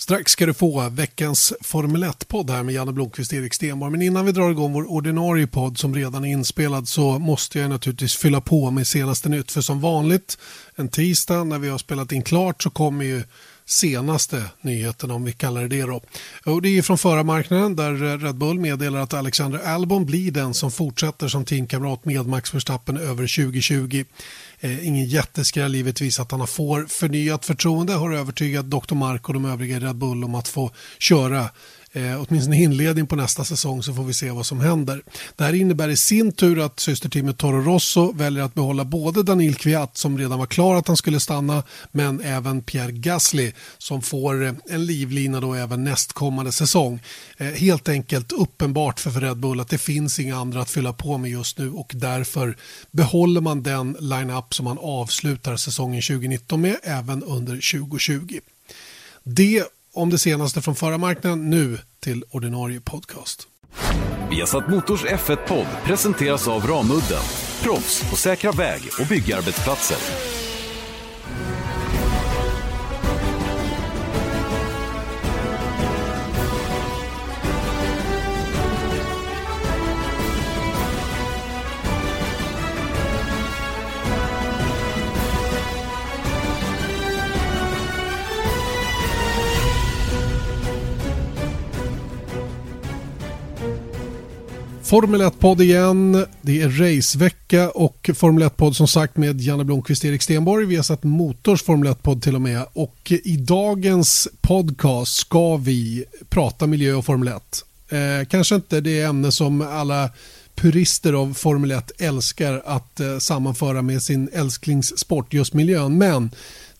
Strax ska du få veckans Formel 1-podd här med Janne Blomqvist och Erik Stenborg. Men innan vi drar igång vår ordinarie podd som redan är inspelad så måste jag naturligtvis fylla på med senaste nytt. För som vanligt en tisdag när vi har spelat in klart så kommer ju senaste nyheten om vi kallar det det då. Och det är från förarmarknaden där Red Bull meddelar att Alexander Albon blir den som fortsätter som teamkamrat med Max Verstappen över 2020. Eh, ingen jätteskräll givetvis att han får förnyat förtroende har övertygat Dr. Mark och de övriga i Red Bull om att få köra eh, åtminstone inledning på nästa säsong så får vi se vad som händer. Det här innebär i sin tur att systerteamet Toro Rosso väljer att behålla både Daniel Kviat som redan var klar att han skulle stanna men även Pierre Gasly som får eh, en livlina då även nästkommande säsong. Eh, helt enkelt uppenbart för Red Bull att det finns inga andra att fylla på med just nu och därför behåller man den line-up som man avslutar säsongen 2019 med även under 2020. Det om det senaste från förarmarknaden nu till ordinarie podcast. Viasat Motors F1-podd presenteras av Ramudden. Proffs på säkra väg och byggarbetsplatser. Formel 1-podd igen. Det är racevecka och Formel 1-podd som sagt med Janne Blomqvist och Erik Stenborg. Vi har satt Motors Formel 1-podd till och med. Och i dagens podcast ska vi prata miljö och Formel 1. Eh, kanske inte det ämne som alla purister av Formel 1 älskar att eh, sammanföra med sin älsklingssport, just miljön. Men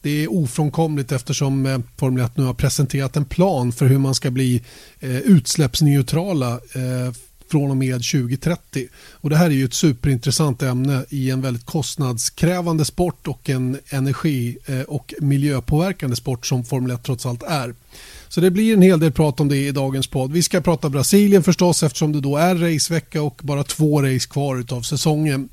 det är ofrånkomligt eftersom eh, Formel 1 nu har presenterat en plan för hur man ska bli eh, utsläppsneutrala eh, från och med 2030. Och det här är ju ett superintressant ämne i en väldigt kostnadskrävande sport och en energi eh, och miljöpåverkande sport som Formel 1 trots allt är. Så det blir en hel del prat om det i dagens podd. Vi ska prata Brasilien förstås eftersom det då är racevecka och bara två race kvar av säsongen.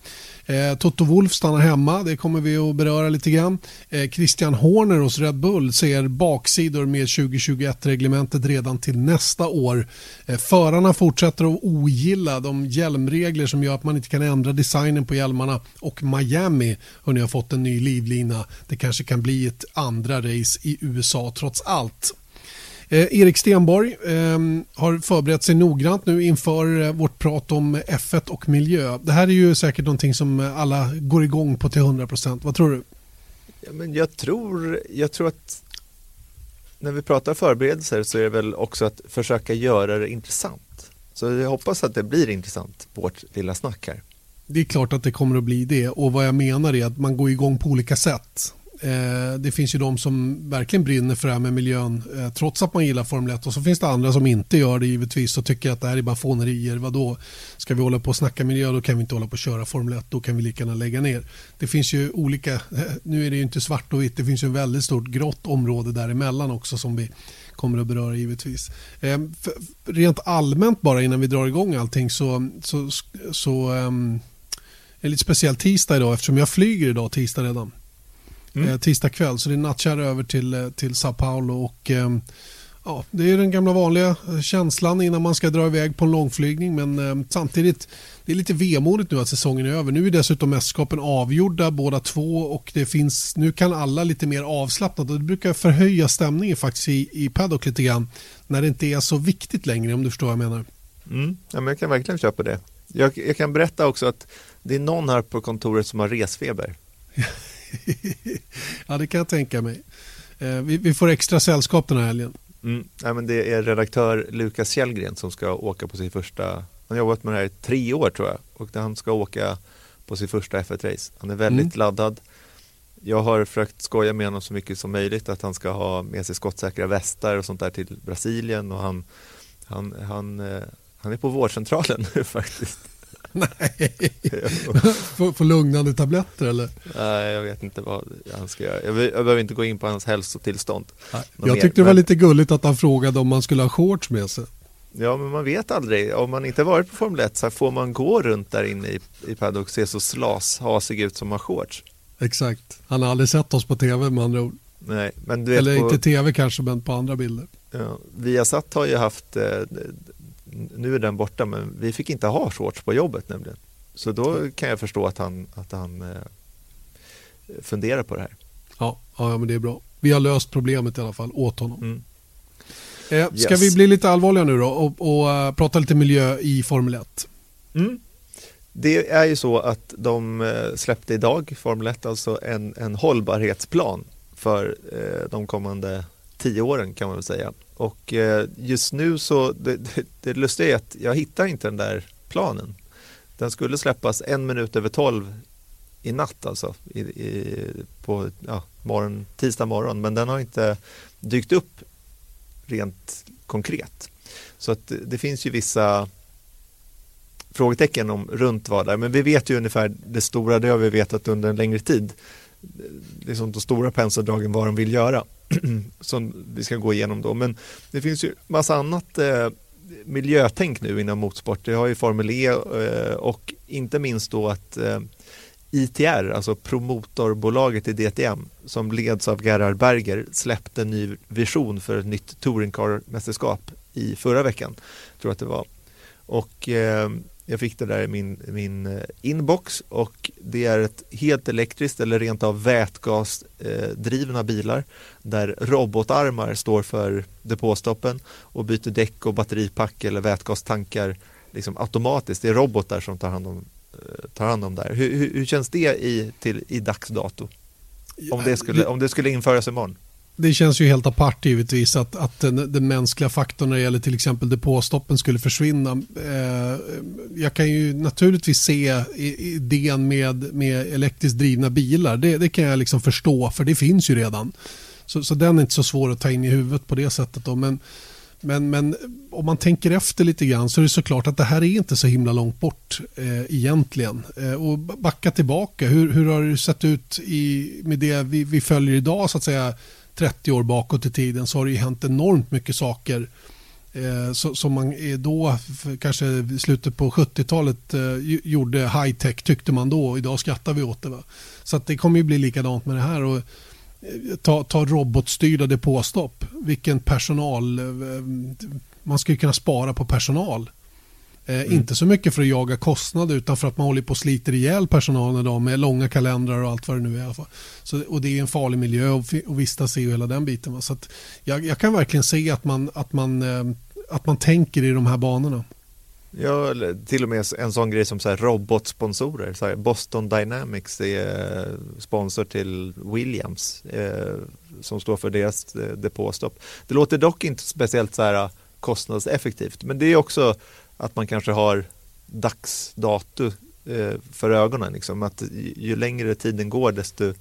Eh, Toto Wolf stannar hemma, det kommer vi att beröra lite grann. Eh, Christian Horner hos Red Bull ser baksidor med 2021-reglementet redan till nästa år. Eh, förarna fortsätter att ogilla de hjälmregler som gör att man inte kan ändra designen på hjälmarna och Miami har fått en ny livlina. Det kanske kan bli ett andra race i USA trots allt. Eh, Erik Stenborg eh, har förberett sig noggrant nu inför eh, vårt prat om F1 och miljö. Det här är ju säkert någonting som alla går igång på till 100%. Vad tror du? Ja, men jag, tror, jag tror att när vi pratar förberedelser så är det väl också att försöka göra det intressant. Så jag hoppas att det blir intressant, vårt lilla snack här. Det är klart att det kommer att bli det och vad jag menar är att man går igång på olika sätt. Eh, det finns ju de som verkligen brinner för det här med miljön eh, trots att man gillar Formel 1 och så finns det andra som inte gör det givetvis och tycker att det här är bara fånerier. Vadå? Ska vi hålla på och snacka miljö då kan vi inte hålla på och köra Formel 1. Då kan vi lika gärna lägga ner. Det finns ju olika, eh, nu är det ju inte svart och vitt, det finns ju en väldigt stort grått område däremellan också som vi kommer att beröra givetvis. Eh, rent allmänt bara innan vi drar igång allting så, så, så ehm, en lite speciell tisdag idag eftersom jag flyger idag tisdag redan mm. eh, tisdag kväll. Så det är nattkärr över till, eh, till Sao Paulo. Och, eh, ja, det är den gamla vanliga eh, känslan innan man ska dra iväg på en långflygning. Men eh, samtidigt, det är lite vemodigt nu att säsongen är över. Nu är dessutom mästerskapen avgjorda båda två och det finns, nu kan alla lite mer avslappnat. Det brukar förhöja stämningen faktiskt i, i paddock lite grann. När det inte är så viktigt längre om du förstår vad jag menar. Mm. Ja, men jag kan verkligen köpa det. Jag, jag kan berätta också att det är någon här på kontoret som har resfeber. ja, det kan jag tänka mig. Eh, vi, vi, får extra sällskap den här helgen. Mm. Ja, men det är redaktör Lukas Källgren som ska åka på sin första, han har jobbat med det här i tre år tror jag, och han ska åka på sin första F1-race. Han är väldigt mm. laddad. Jag har försökt skoja med honom så mycket som möjligt att han ska ha med sig skottsäkra västar och sånt där till Brasilien och han, han, han, eh, han är på vårdcentralen nu faktiskt. Nej. Få lugnande tabletter eller? Nej, jag vet inte vad han ska göra. Jag, jag behöver inte gå in på hans hälsotillstånd. Nej, jag mer. tyckte det var lite gulligt att han frågade om man skulle ha shorts med sig. Ja, men man vet aldrig. Om man inte varit på Formel 1 så får man gå runt där inne i, i paddock och se så slashasig ut som har shorts. Exakt. Han har aldrig sett oss på tv med andra ord. Nej, men du vet Eller på, inte tv kanske, men på andra bilder. ja, Viasat har ju haft, eh, nu är den borta, men vi fick inte ha shorts på jobbet nämligen. Så då kan jag förstå att han, att han eh, funderar på det här. Ja, ja, men det är bra. Vi har löst problemet i alla fall åt honom. Mm. Eh, ska Yes. vi bli lite allvarliga nu då och, och eh, prata lite miljö i Formel 1? Mm. Det är ju så att de eh, släppte idag, Formel 1, alltså en, en hållbarhetsplan för eh, de kommande tio åren kan man väl säga. Och eh, just nu så, det, det, det lustiga är att jag hittar inte den där planen. Den skulle släppas en minut över tolv i natt alltså, i, i, på ja, morgon, tisdag morgon, men den har inte dykt upp rent konkret. Så att det, det finns ju vissa frågetecken om runt vad där, men vi vet ju ungefär det stora, det har vi vetat under en längre tid. Det är som de stora penseldragen vad de vill göra som vi ska gå igenom då. Men det finns ju massa annat eh, miljötänk nu inom motorsport. Det har ju Formel E eh, och inte minst då att eh, ITR, alltså promotorbolaget i DTM, som leds av Gerhard Berger, släppte en ny vision för ett nytt touringcar-mästerskap i förra veckan, tror jag att det var. Och eh, jag fick det där i min, min eh, inbox och det är ett helt elektriskt eller rent av vätgasdrivna bilar där robotarmar står för depåstoppen och byter däck och batteripack eller vätgastankar liksom automatiskt. Det är robotar som tar hand om, eh, tar hand om det här. Hur, hur, hur känns det i, till, i dags dato? Om det, skulle, om det skulle införas imorgon? Det känns ju helt apart givetvis att, att den, den mänskliga faktorn när det gäller till exempel depåstoppen skulle försvinna. Eh, jag kan ju naturligtvis se idén med, med elektriskt drivna bilar. Det, det kan jag liksom förstå för det finns ju redan. Så, så den är inte så svår att ta in i huvudet på det sättet. Då. Men, men, men om man tänker efter lite grann så är det såklart att det här är inte så himla långt bort eh, egentligen. Eh, och backa tillbaka, hur, hur har det sett ut i, med det vi, vi följer idag så att säga 30 år bakåt i tiden så har det ju hänt enormt mycket saker eh, så, som man då, kanske i slutet på 70-talet eh, gjorde high tech tyckte man då och idag skrattar vi åt det. Va? Så att det kommer ju bli likadant med det här. Och, eh, ta, ta robotstyrda depåstopp. Vilken personal, eh, man man skulle kunna spara på personal. Eh, Inte så mycket för att jaga kostnader utan för att man håller på och sliter ihjäl personalen idag med långa kalendrar och allt vad det nu är. Så, och det är en farlig miljö att vistas i och hela den biten. Va? Så att jag, jag kan verkligen se att man, att, man, eh, att man tänker i de här banorna. Ja, till och med en sån grej som så robotsponsorer. Så Boston Dynamics är eh, sponsor till Williams eh, som står för deras depåstopp. Det låter dock inte speciellt så här kostnadseffektivt, men det är också att man kanske har dagsdato eh, för ögonen. Liksom. Att ju, längre tiden går desto,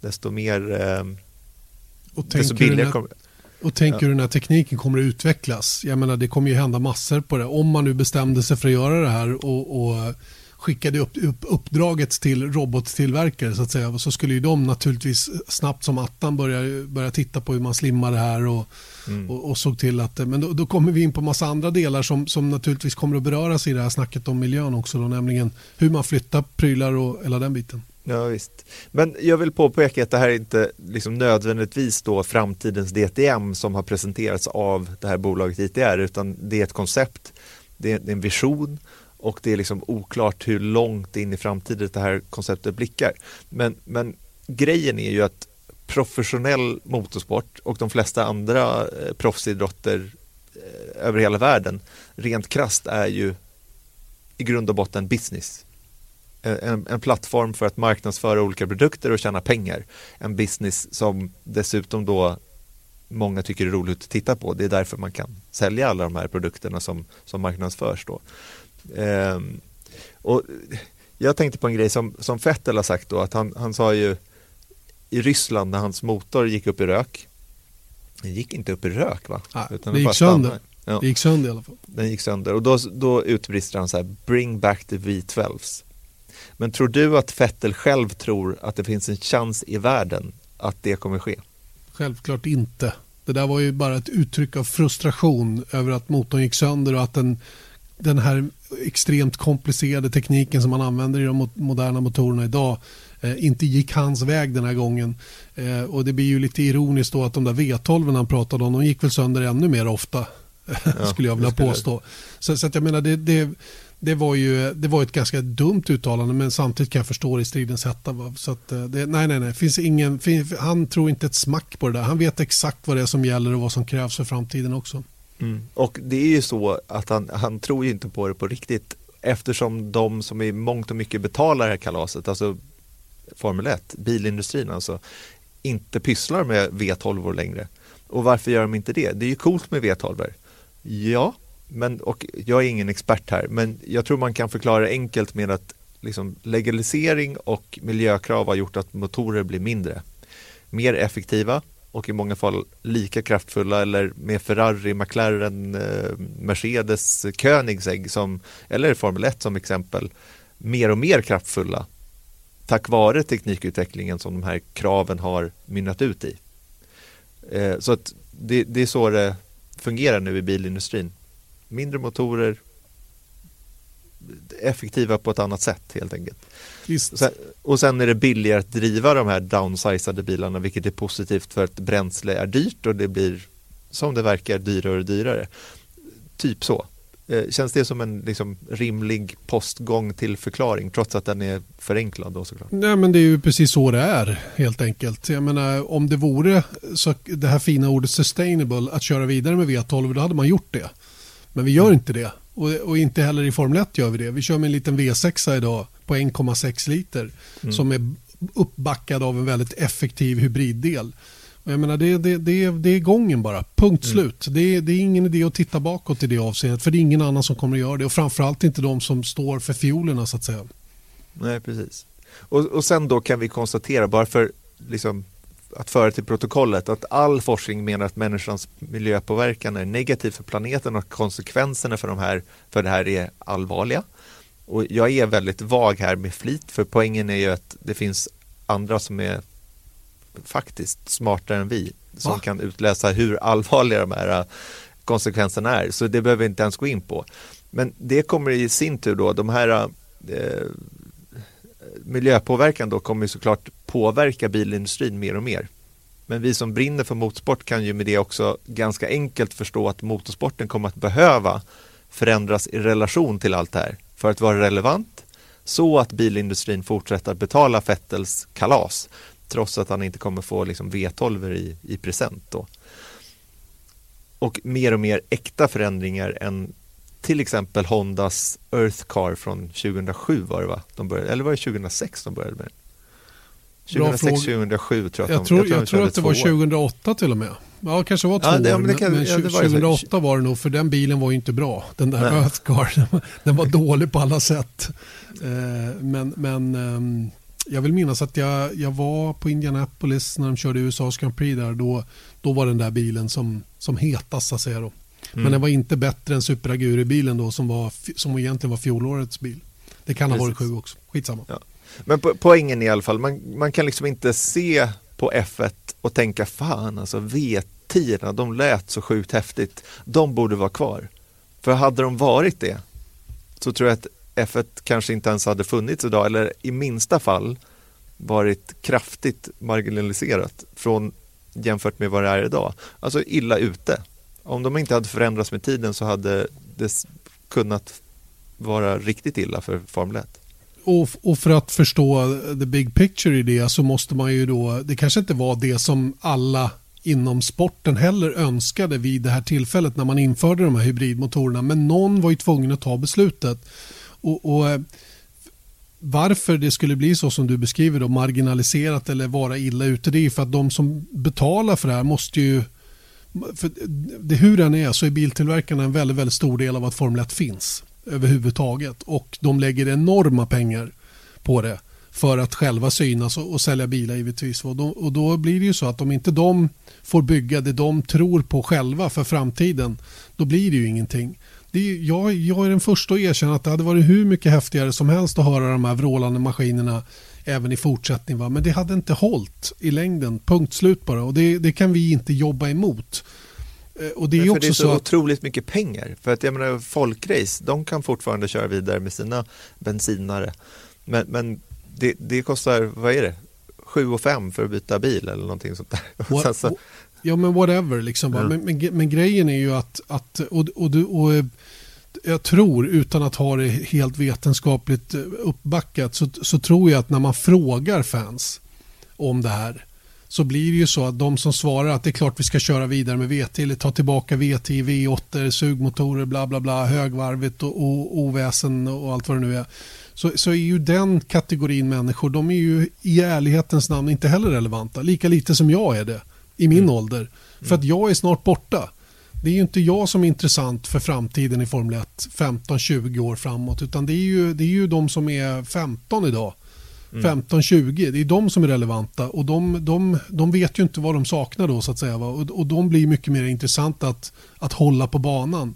desto mer eh, Och desto tänker, du billigare kommer och tänker Ja. du den här tekniken kommer att utvecklas? Jag menar det kommer ju hända massor på det. Om man nu bestämde sig för att göra det här och, och skickade upp, upp uppdraget till robottillverkare så att säga så skulle ju de naturligtvis snabbt som attan börja, börja titta på hur man slimmar det här och, Mm. och, och såg till att men då, då kommer vi in på massa andra delar som, som naturligtvis kommer att beröras i det här snacket om miljön också då, nämligen hur man flyttar prylar och hela den biten. Ja, visst. Men jag vill påpeka att det här är inte liksom nödvändigtvis då framtidens DTM som har presenterats av det här bolaget ITR utan det är ett koncept, det är en vision och det är liksom oklart hur långt in i framtiden det här konceptet blickar. Men, men grejen är ju att professionell motorsport och de flesta andra eh, proffsidrotter eh, över hela världen rent krast är ju i grund och botten business en, en plattform för att marknadsföra olika produkter och tjäna pengar. En business som dessutom då många tycker är roligt att titta på. Det är därför man kan sälja alla de här produkterna som, som marknadsförs då. Ehm, och jag tänkte på en grej som, som Fettel har sagt då, att han, han sa ju i Ryssland när hans motor gick upp i rök. Den gick inte upp i rök va? Nej, Utan den gick sönder. Ja Det gick sönder i alla fall. den gick sönder och då, då utbrister han så här bring back the V12s. Men tror du att Vettel själv tror att det finns en chans i världen att det kommer ske? Självklart inte. Det där var ju bara ett uttryck av frustration över att motorn gick sönder och att den, den här extremt komplicerade tekniken som man använder i de mo- moderna motorerna idag eh, inte gick hans väg den här gången. Eh, och det blir ju lite ironiskt då att de där V12 han pratade om, de gick väl sönder ännu mer ofta. Ja, skulle jag vilja påstå. Så, så att jag menar, det, det, det, var ju det var ett ganska dumt uttalande men samtidigt kan jag förstå det i stridens hetta. Va? Så att, eh, det, nej, nej, nej. Finns ingen, fin, han tror inte ett smack på det där. Han vet exakt vad det är som gäller och vad som krävs för framtiden också. Mm. Och det är ju så att han, han tror ju inte på det på riktigt eftersom de som i mångt och mycket betalar det här kalaset, alltså Formel 1, bilindustrin alltså, inte pysslar med V12 längre. Och varför gör de inte det? Det är ju coolt med V12. Ja, men, och jag är ingen expert här, men jag tror man kan förklara enkelt med att liksom, legalisering och miljökrav har gjort att motorer blir mindre. Mer effektiva och i många fall lika kraftfulla eller med Ferrari, McLaren, eh, Mercedes, Koenigsegg som, eller Formel 1 som exempel, mer och mer kraftfulla tack vare teknikutvecklingen som de här kraven har mynnat ut i. Eh, så att det, det är så det fungerar nu i bilindustrin. Mindre motorer, effektiva på ett annat sätt helt enkelt. Sen, och sen är det billigare att driva de här downsizade bilarna vilket är positivt för att bränsle är dyrt och det blir som det verkar dyrare och dyrare. Typ så. Eh, känns det som en liksom, rimlig postgång till förklaring trots att den är förenklad då såklart? Nej men det är ju precis så det är helt enkelt. Jag menar om det vore så det här fina ordet sustainable att köra vidare med V12 då hade man gjort det. Men vi gör mm. inte det och, och, inte heller i Formel 1 gör vi det. Vi kör med en liten V6 idag på 1,6 liter mm. som är uppbackad av en väldigt effektiv hybriddel. Jag menar, det, det, det, det är gången bara, punkt mm. slut. Det, det är ingen idé att titta bakåt i det avseendet för det är ingen annan som kommer att göra det och framförallt inte de som står för fiolerna så att säga. Nej, precis. Och, och sen då kan vi konstatera, bara för liksom, att föra till protokollet, att all forskning menar att människans miljöpåverkan är negativ för planeten och konsekvenserna för, de här, för det här är allvarliga. Och jag är väldigt vag här med flit, för poängen är ju att det finns andra som är faktiskt smartare än vi som Va? kan utläsa hur allvarliga de här äh, konsekvenserna är. Så det behöver vi inte ens gå in på. Men det kommer i sin tur då, de här eh, miljöpåverkan då kommer såklart påverka bilindustrin mer och mer. Men vi som brinner för motorsport kan ju med det också ganska enkelt förstå att motorsporten kommer att behöva förändras i relation till allt det här för att vara relevant så att bilindustrin fortsätter att betala Fettels kalas trots att han inte kommer få liksom V12 i, i present då. Och mer och mer äkta förändringar än till exempel Hondas Earth Car från 2007 var det va? De började, eller var det 2006 de började med 2006, 2007 tror jag att de, jag tror, jag tror att det var 2008 till och med. Ja, kanske var två ja, det, år, men, kan, men ja, 2008 var det nog, för den bilen var ju inte bra. Den där Nej. Earth Car, den var dålig på alla sätt. Eh, men, men ehm, jag vill minnas att jag, jag var på Indianapolis när de körde USAs Grand Prix där. Då, då var den där bilen som, som hetast så att säga. Då. Mm. Men den var inte bättre än Super Aguri-bilen då som, var, som egentligen var fjolårets bil. Det kan ha varit sju också, skitsamma. Ja. Men po poängen i alla fall, man, man kan liksom inte se på F1 och tänka fan alltså V10 de lät så sjukt häftigt. De borde vara kvar. För hade de varit det så tror jag att F1 kanske inte ens hade funnits idag eller i minsta fall varit kraftigt marginaliserat från jämfört med vad det är idag. Alltså illa ute. Om de inte hade förändrats med tiden så hade det kunnat vara riktigt illa för Formel 1. Och, och, för att förstå the big picture i det så måste man ju då, det kanske inte var det som alla inom sporten heller önskade vid det här tillfället när man införde de här hybridmotorerna men någon var ju tvungen att ta beslutet. Och, och eh, varför det skulle bli så som du beskriver då, marginaliserat eller vara illa ute det är för att de som betalar för det här måste ju för det, hur den är så är biltillverkarna en väldigt, väldigt stor del av att Formel 1 finns överhuvudtaget och de lägger enorma pengar på det för att själva synas och, och sälja bilar givetvis. Och då, och då blir det ju så att om inte de får bygga det de tror på själva för framtiden då blir det ju ingenting det, jag, jag är den första att erkänna att det hade varit hur mycket häftigare som helst att höra de här vrålande maskinerna även i fortsättning. Va? Men det hade inte hållit i längden. Punkt slut bara. Och det, det kan vi inte jobba emot. Eh, och det är, också det är så, så att... otroligt mycket pengar. För att jag menar folkrace, de kan fortfarande köra vidare med sina bensinare. Men, men det, det kostar, vad är det, 7 5 för att byta bil eller någonting sånt där. What, så, ja men whatever liksom. Ja. Men, men, men, grejen är ju att, att och, och, och, och jag tror, utan att ha det helt vetenskapligt uppbackat, så, så tror jag att när man frågar fans om det här så blir det ju så att de som svarar att det är klart vi ska köra vidare med VT eller ta tillbaka VT, V8, sugmotorer, bla bla bla, högvarvigt och, och oväsen och allt vad det nu är. Så, så är ju den kategorin människor, de är ju i ärlighetens namn inte heller relevanta. Lika lite som jag är det i min mm. ålder. För att jag är snart borta. Det är ju inte jag som är intressant för framtiden i Formel 1 15-20 år framåt utan det är, ju, det är ju de som är 15 idag. Mm. 15-20, det är de som är relevanta och de, de, de vet ju inte vad de saknar då så att säga. Va? Och, och de blir mycket mer intressanta att, att hålla på banan.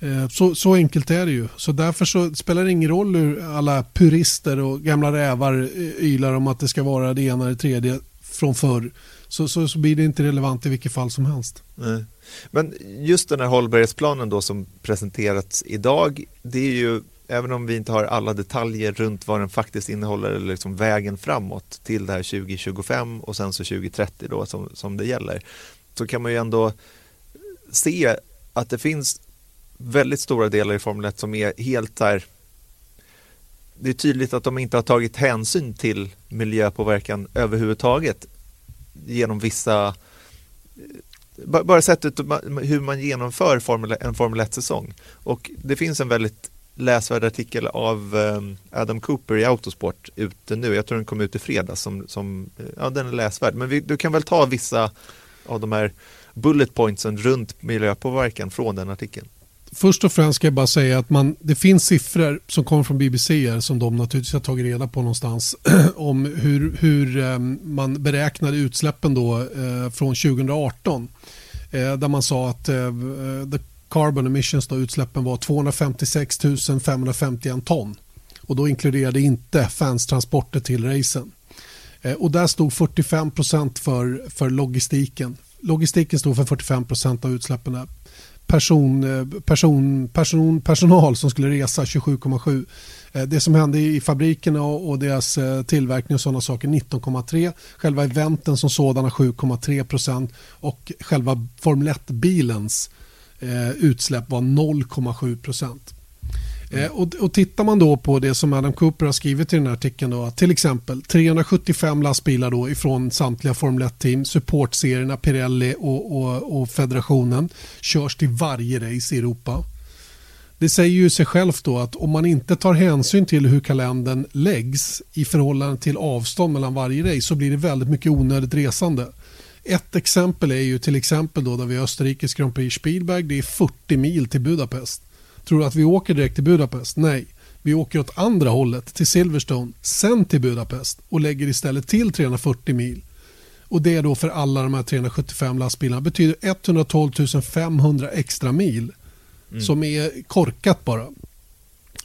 Eh, så, så enkelt är det ju. Så därför så spelar det ingen roll hur alla purister och gamla rävar ylar om att det ska vara det ena eller det tredje från förr. Så, så, så blir det inte relevant i vilket fall som helst. Nej. Men just den här hållbarhetsplanen då som presenterats idag, det är ju även om vi inte har alla detaljer runt vad den faktiskt innehåller eller liksom vägen framåt till det här 2025 och sen så 2030 då som, som det gäller, så kan man ju ändå se att det finns väldigt stora delar i Formel 1 som är helt här det är tydligt att de inte har tagit hänsyn till miljöpåverkan överhuvudtaget genom vissa bara sättet hur man genomför Formel, en Formel 1-säsong. Och det finns en väldigt läsvärd artikel av ehm, Adam Cooper i Autosport ute nu. Jag tror den kom ut i fredags. Som, som, eh, ja, den är läsvärd. Men vi, du kan väl ta vissa av de här bullet pointsen runt miljöpåverkan från den artikeln. Först och främst ska jag bara säga att man, det finns siffror som kommer från BBC som de naturligtvis har tagit reda på någonstans om hur, hur ehm, man beräknade utsläppen då, eh, från 2018. Eh, där man sa att eh, the carbon emissions, då, utsläppen var 256 551 ton. Och då inkluderade inte fanstransporter till racen. Och där stod 45 för, för logistiken. Logistiken stod för 45 procent av utsläppen. Där person, eh, person, person, personal som skulle resa 27,7. Eh, det som hände i fabrikerna och deras eh, tillverkning och sådana saker 19,3. Själva eventen som sådana 7,3 procent och själva Formel 1-bilens utsläpp var 0,7 procent. Mm. Och, och tittar man då på det som Adam Cooper har skrivit i den här artikeln då, till exempel 375 lastbilar då ifrån samtliga Formel 1-team, supportserierna Pirelli och, och, och federationen körs till varje race i Europa. Det säger ju sig självt då att om man inte tar hänsyn till hur kalendern läggs i förhållande till avstånd mellan varje race så blir det väldigt mycket onödigt resande. Ett exempel är ju till exempel då där vi har Österrikes Grand Prix Spielberg. Det är 40 mil till Budapest. Tror du att vi åker direkt till Budapest? Nej. Vi åker åt andra hållet till Silverstone, sen till Budapest och lägger istället till 340 mil. Och Det är då för alla de här 375 lastbilarna. Betyder 112 500 extra mil mm. som är korkat bara.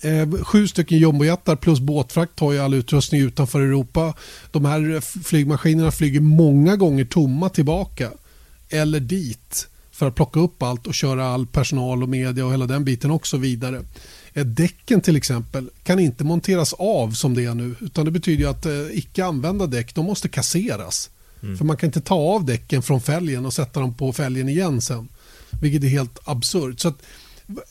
Eh, sju stycken jumbojetar plus båtfrakt tar ju all utrustning utanför Europa. De här flygmaskinerna flyger många gånger tomma tillbaka eller dit för att plocka upp allt och köra all personal och media och hela den biten också vidare. Däcken till exempel kan inte monteras av som det är nu utan det betyder att eh, icke använda däck de måste kasseras. Mm. För man kan inte ta av däcken från fälgen och sätta dem på fälgen igen sen. Vilket är helt absurt. Så att,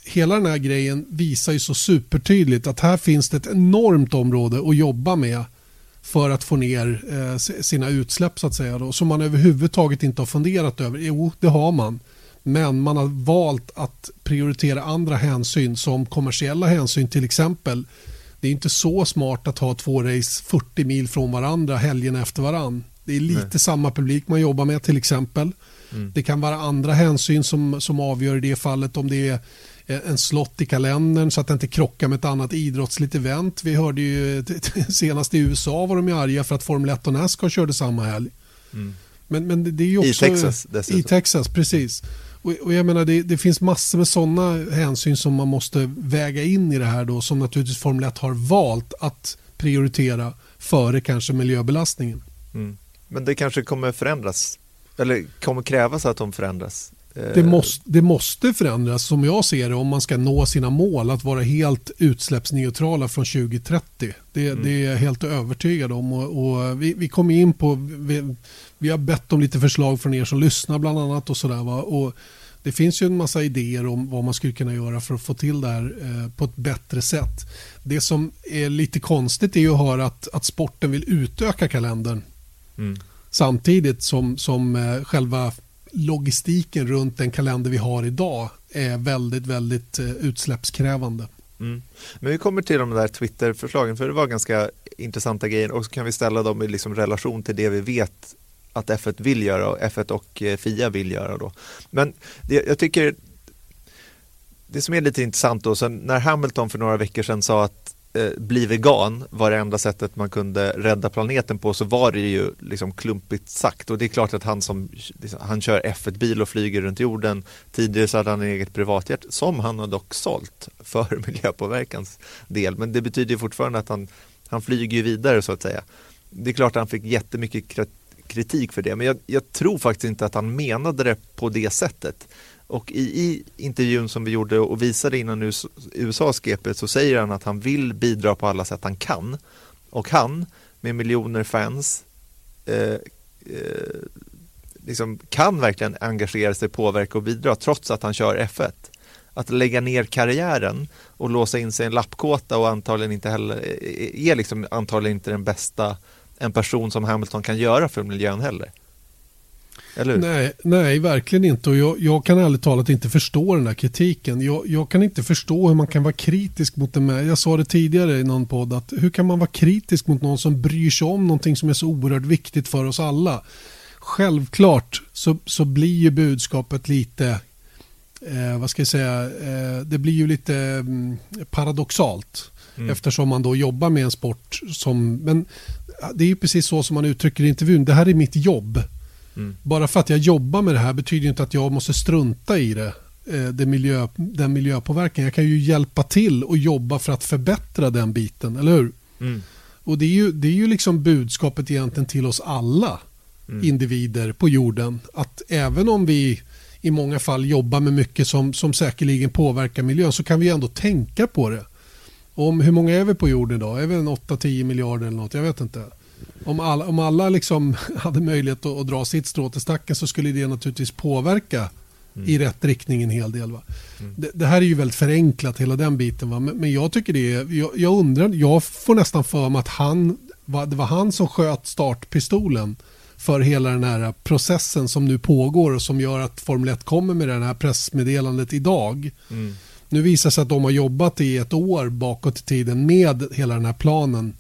hela den här grejen visar ju så supertydligt att här finns det ett enormt område att jobba med för att få ner eh, sina utsläpp så att säga. Då, som man överhuvudtaget inte har funderat över. Jo, det har man. Men man har valt att prioritera andra hänsyn som kommersiella hänsyn till exempel. Det är inte så smart att ha två race 40 mil från varandra helgen efter varann. Det är lite Nej. samma publik man jobbar med till exempel. Mm. Det kan vara andra hänsyn som, som avgör i det fallet om det är en slott i kalendern så att det inte krockar med ett annat idrottsligt event. Vi hörde ju senast i USA var de ju arga för att Formel 1 och Nascar körde samma helg. Mm. Men, men det är också, I Texas dessutom. I Texas, precis. Och, och jag menar, det, det, finns massor med sådana hänsyn som man måste väga in i det här då som naturligtvis Formel 1 har valt att prioritera före kanske miljöbelastningen. Mm. Men det kanske kommer förändras eller kommer krävas att de förändras det måste, det måste förändras som jag ser det om man ska nå sina mål att vara helt utsläppsneutrala från 2030. Det, mm. det är jag helt övertygad om. Och, och vi, vi kommer in på, vi, vi, har bett om lite förslag från er som lyssnar bland annat och sådär. Det finns ju en massa idéer om vad man skulle kunna göra för att få till det här eh, på ett bättre sätt. Det som är lite konstigt är ju att höra att, att sporten vill utöka kalendern. Mm. Samtidigt som, som eh, själva logistiken runt den kalender vi har idag är väldigt, väldigt eh, utsläppskrävande. Mm. Men vi kommer till de där Twitter-förslagen för det var ganska intressanta grejer och så kan vi ställa dem i liksom relation till det vi vet att F1 vill göra och F1 och eh, FIA vill göra då. Men det, jag tycker det som är lite intressant då, så när Hamilton för några veckor sedan sa att Eh, bli vegan var det enda sättet man kunde rädda planeten på så var det ju liksom klumpigt sagt och det är klart att han som liksom, han kör F1-bil och flyger runt jorden tidigare så hade han en eget privatjet som han har dock sålt för miljöpåverkans del men det betyder fortfarande att han, han flyger vidare så att säga. Det är klart att han fick jättemycket kritik för det men jag, jag tror faktiskt inte att han menade det på det sättet. Och i, i, intervjun som vi gjorde och visade innan USAs GP så säger han att han vill bidra på alla sätt han kan. Och han, med miljoner fans, eh, eh, liksom kan verkligen engagera sig, påverka och bidra trots att han kör F1. Att lägga ner karriären och låsa in sig i en lappkåta och antagligen inte heller, eh, eh, är liksom antagligen inte den bästa en person som Hamilton kan göra för miljön heller. Nej, nej, verkligen inte. Och jag, jag, kan ärligt talat inte förstå den där kritiken. Jag, jag, kan inte förstå hur man kan vara kritisk mot en Jag sa det tidigare i någon podd att hur kan man vara kritisk mot någon som bryr sig om någonting som är så oerhört viktigt för oss alla. Självklart så, så blir ju budskapet lite, eh, vad ska jag säga, eh, det blir ju lite mm, paradoxalt. Mm. Eftersom man då jobbar med en sport som, men det är ju precis så som man uttrycker i intervjun, det här är mitt jobb. Mm. Bara för att jag jobbar med det här betyder inte att jag måste strunta i det. Eh, det miljö, den miljöpåverkan. Jag kan ju hjälpa till och jobba för att förbättra den biten, eller hur? Mm. Och det är, ju, det är ju liksom budskapet egentligen till oss alla mm. individer på jorden. Att även om vi i många fall jobbar med mycket som, som säkerligen påverkar miljön så kan vi ändå tänka på det. Om hur många är vi på jorden idag? Är vi 8-10 miljarder eller något? Jag vet inte. Om alla, om alla liksom hade möjlighet att, att dra sitt strå till stacken så skulle det naturligtvis påverka mm. i rätt riktning en hel del. Va? Mm. Det, det, här är ju väldigt förenklat hela den biten. Va? Men, men jag tycker det är, jag, jag, undrar, jag får nästan för mig att han, det var han som sköt startpistolen för hela den här processen som nu pågår och som gör att Formel 1 kommer med det här pressmeddelandet idag. Mm. Nu visar sig att de har jobbat i ett år bakåt i tiden med hela den här planen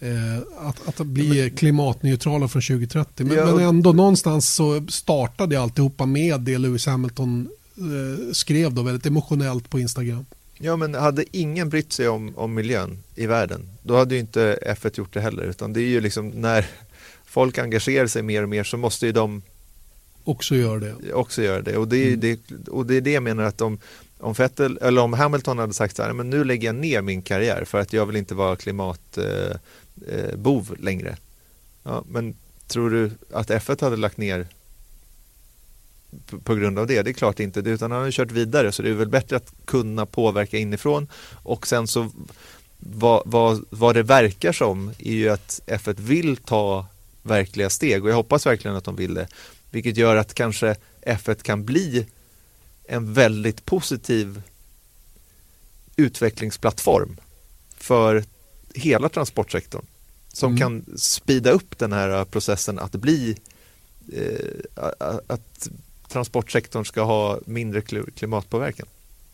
Eh, att, att bli klimatneutrala från 2030. Men, ja, men, ändå någonstans så startade alltihopa med det Lewis Hamilton eh, skrev då väldigt emotionellt på Instagram. Ja men hade ingen brytt sig om, om miljön i världen då hade ju inte F1 gjort det heller utan det är ju liksom när folk engagerar sig mer och mer så måste ju de också göra det. Också göra det och det är, mm. det, och det, är det jag menar att de om, Vettel, eller om Hamilton hade sagt så här, men nu lägger jag ner min karriär för att jag vill inte vara klimat eh, eh, bov längre. Ja, men tror du att F1 hade lagt ner på grund av det? Det är klart inte, det, utan han har kört vidare så det är väl bättre att kunna påverka inifrån och sen så vad, vad, vad det verkar som är ju att F1 vill ta verkliga steg och jag hoppas verkligen att de vill det. Vilket gör att kanske F1 kan bli en väldigt positiv utvecklingsplattform för hela transportsektorn som mm. kan spida upp den här processen att bli eh, att transportsektorn ska ha mindre klimatpåverkan.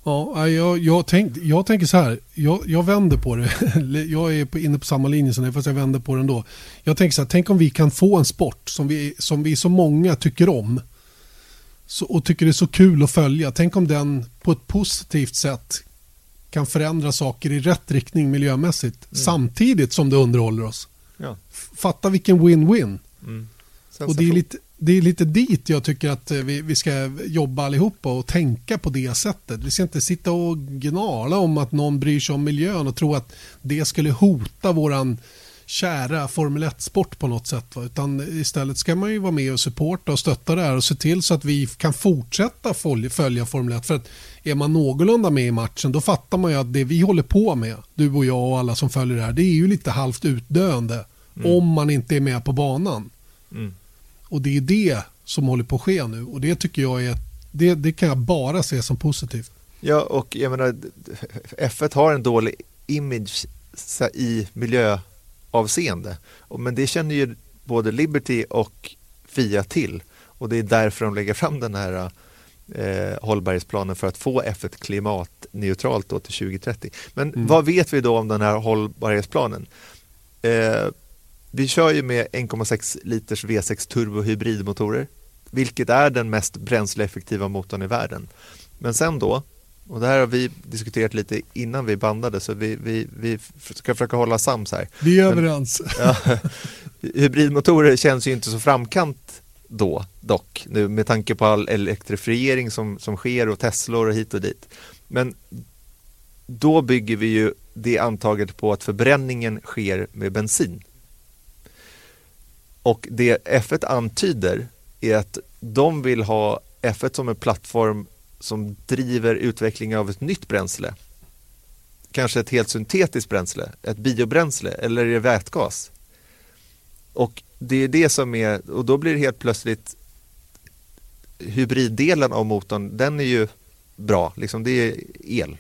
Ja, jag, jag, tänk, jag tänker så här, jag, jag vänder på det. Jag är inne på samma linje som dig fast jag vänder på det ändå. Jag tänker så här, tänk om vi kan få en sport som vi, som vi så många tycker om så, och tycker det är så kul att följa. Tänk om den på ett positivt sätt kan förändra saker i rätt riktning miljömässigt mm. samtidigt som det underhåller oss. Ja. Fatta vilken win-win. Mm. Och det är, lite, det är lite dit jag tycker att eh, vi, vi ska jobba allihopa och tänka på det sättet. Vi ska inte sitta och gnala om att någon bryr sig om miljön och tro att det skulle hota våran kära Formel 1-sport på något sätt. Va? Utan istället ska man ju vara med och supporta och stötta det här och se till så att vi kan fortsätta följa Formel 1. För att är man någorlunda med i matchen då fattar man ju att det vi håller på med, du och jag och alla som följer det här, det är ju lite halvt utdöende mm. om man inte är med på banan. Mm. Och det är det som håller på att ske nu och det tycker jag är, det, det kan jag bara se som positivt. Ja, och jag menar, F1 har en dålig image i miljöavseende. Men det känner ju både Liberty och Fia till och det är därför de lägger fram den här eh, hållbarhetsplanen för att få F1 klimatneutralt till 2030. Men mm. vad vet vi då om den här hållbarhetsplanen? Eh, vi kör ju med 1,6 liters V6 turbohybridmotorer, vilket är den mest bränsleeffektiva motorn i världen. Men sen då, och det här har vi diskuterat lite innan vi bandade så vi, vi, vi ska försöka hålla sams här. Vi är överens. Ja, hybridmotorer känns ju inte så framkant då dock, nu med tanke på all elektrifiering som, som sker och Teslor och hit och dit. Men då bygger vi ju det antaget på att förbränningen sker med bensin. Och det F1 antyder är att de vill ha F1 som en plattform som driver utvecklingen av ett nytt bränsle. Kanske ett helt syntetiskt bränsle, ett biobränsle eller är det vätgas? Och det är det som är, och då blir det helt plötsligt hybriddelen av motorn, den är ju bra, liksom det är el.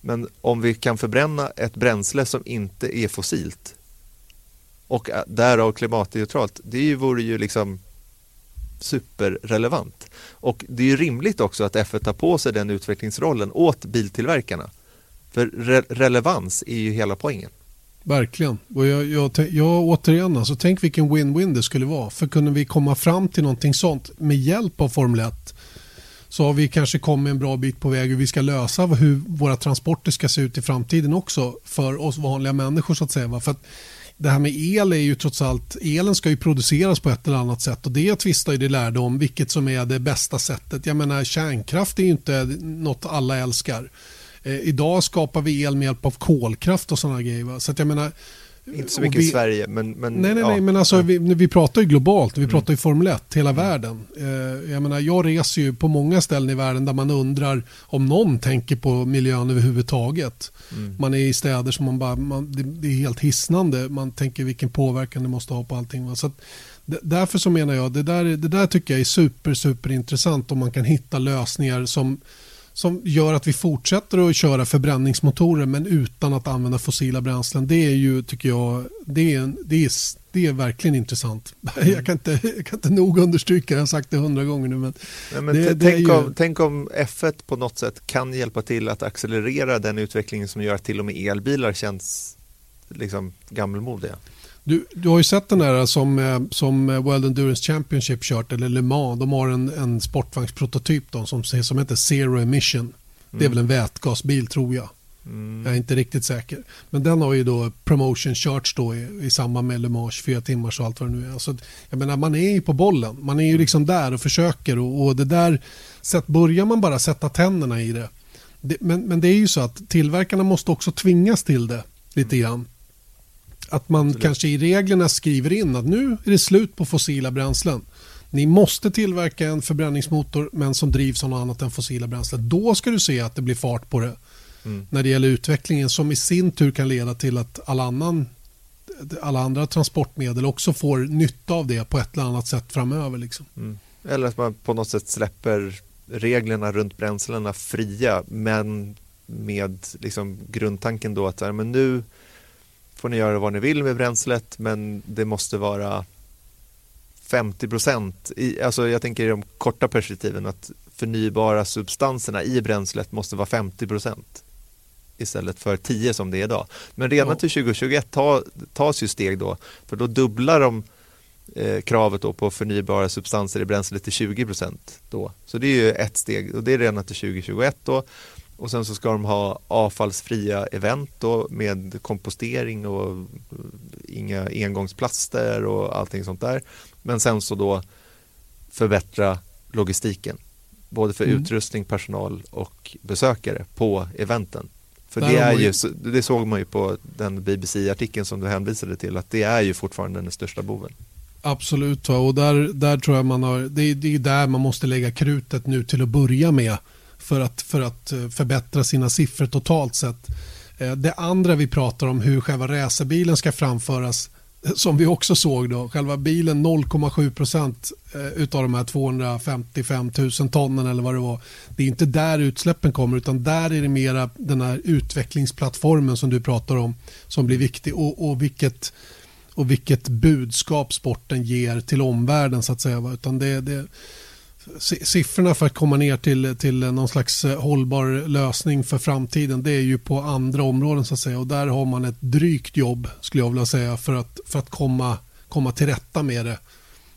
Men om vi kan förbränna ett bränsle som inte är fossilt och därav klimatneutralt, det vore ju liksom superrelevant. Och det är ju rimligt också att F1 tar på sig den utvecklingsrollen åt biltillverkarna. För re relevans är ju hela poängen. Verkligen. Och jag, jag, jag, återigen, alltså, tänk vilken win-win det skulle vara. För kunde vi komma fram till någonting sånt med hjälp av Formel 1 så har vi kanske kommit en bra bit på väg hur vi ska lösa hur våra transporter ska se ut i framtiden också för oss vanliga människor så att säga. För att det här med el är ju trots allt, elen ska ju produceras på ett eller annat sätt och det tvistar ju det lärde om vilket som är det bästa sättet. Jag menar kärnkraft är ju inte något alla älskar. Eh, idag skapar vi el med hjälp av kolkraft och sådana grejer. Va? Så att jag menar, inte så mycket vi, i Sverige, men... men nej, nej, ja. nej, men alltså vi, vi pratar ju globalt, vi mm. pratar ju Formel 1, hela mm. världen. Eh, jag menar, jag reser ju på många ställen i världen där man undrar om någon tänker på miljön överhuvudtaget. Mm. Man är i städer som man bara, man, det, det, är helt hisnande, man tänker vilken påverkan det måste ha på allting. Va? Så att, därför så menar jag, det där, det där tycker jag är super, super intressant om man kan hitta lösningar som som gör att vi fortsätter att köra förbränningsmotorer men utan att använda fossila bränslen. Det är ju, tycker jag, det är, det är, det är verkligen intressant. Jag, kan inte, jag kan inte nog understryka, jag har sagt det hundra gånger nu. Men, Nej, men det, tänk, ju... om, tänk om F1 på något sätt kan hjälpa till att accelerera den utvecklingen som gör att till och med elbilar känns liksom gammelmodiga. Du, du har ju sett den där som, eh, som World Endurance Championship kört, eller Le Mans. De har en, en sportvagnsprototyp då, som, som heter Zero Emission. Mm. Det är mm. väl en vätgasbil tror jag. Mm. Jag är inte riktigt säker. Men den har ju då promotion körts då i, i samband med Le Mans 24 timmars och allt vad det nu är. Alltså, jag menar, man är ju på bollen. Man är ju liksom där och försöker och, och det där, sätt, börjar man bara sätta tänderna i det. det men, men det är ju så att tillverkarna måste också tvingas till det lite grann. Att man Absolut. kanske i reglerna skriver in att nu är det slut på fossila bränslen. Ni måste tillverka en förbränningsmotor men som drivs av något annat än fossila bränslen. Då ska du se att det blir fart på det. Mm. När det gäller utvecklingen som i sin tur kan leda till att alla, annan, alla andra transportmedel också får nytta av det på ett eller annat sätt framöver. Liksom. Mm. Eller att man på något sätt släpper reglerna runt bränslena fria men med liksom grundtanken då att men nu får ni göra vad ni vill med bränslet men det måste vara 50 procent, alltså jag tänker i de korta perspektiven att förnybara substanserna i bränslet måste vara 50 procent istället för 10 som det är idag. Men redan till 2021 ta, tas ju steg då, för då dubblar de eh, kravet då på förnybara substanser i bränslet till 20 procent. Så det är ju ett steg och det är redan till 2021 då och sen så ska de ha avfallsfria event då med kompostering och inga engångsplaster och allting sånt där. Men sen så då förbättra logistiken. Både för mm. utrustning, personal och besökare på eventen. För det, är ju, det såg man ju på den BBC-artikeln som du hänvisade till, att det är ju fortfarande den största boven. Absolut, och där, där tror jag man har, det, det är där man måste lägga krutet nu till att börja med för att, för att eh, förbättra sina siffror totalt sett. Eh, det andra vi pratar om, hur själva racerbilen ska framföras, eh, som vi också såg då, själva bilen 0,7 procent utav de här 255 000 tonnen eller vad det var. Det är inte där utsläppen kommer utan där är det mera den här utvecklingsplattformen som du pratar om som blir viktig och, och vilket och vilket budskap sporten ger till omvärlden så att säga. Utan det, det, siffrorna för att komma ner till, till någon slags eh, hållbar lösning för framtiden det är ju på andra områden så att säga och där har man ett drygt jobb skulle jag vilja säga för att, för att komma, komma till rätta med det.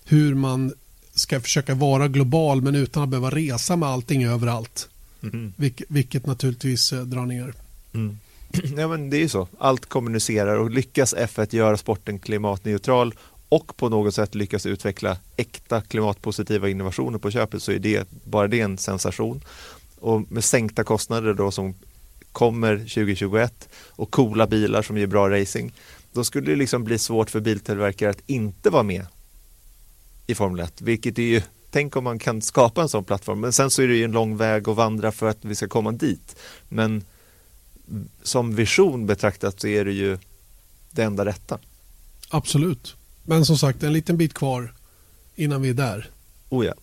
Hur man ska försöka vara global men utan att behöva resa med allting överallt. Mm. Vilket, vilket naturligtvis eh, drar ner. Mm. Ja, men det är ju så. Allt kommunicerar och lyckas F1 göra sporten klimatneutral och på något sätt lyckas utveckla äkta klimatpositiva innovationer på köpet så är det bara det en sensation. Och med sänkta kostnader då som kommer 2021 och coola bilar som ger bra racing, då skulle det liksom bli svårt för biltillverkare att inte vara med i Formel 1, vilket är ju Tänk om man kan skapa en sån plattform, men sen så är det ju en lång väg att vandra för att vi ska komma dit. Men som vision betraktat så är det ju det enda rätta. Absolut. Men som sagt, en liten bit kvar innan vi är där. Oh ja.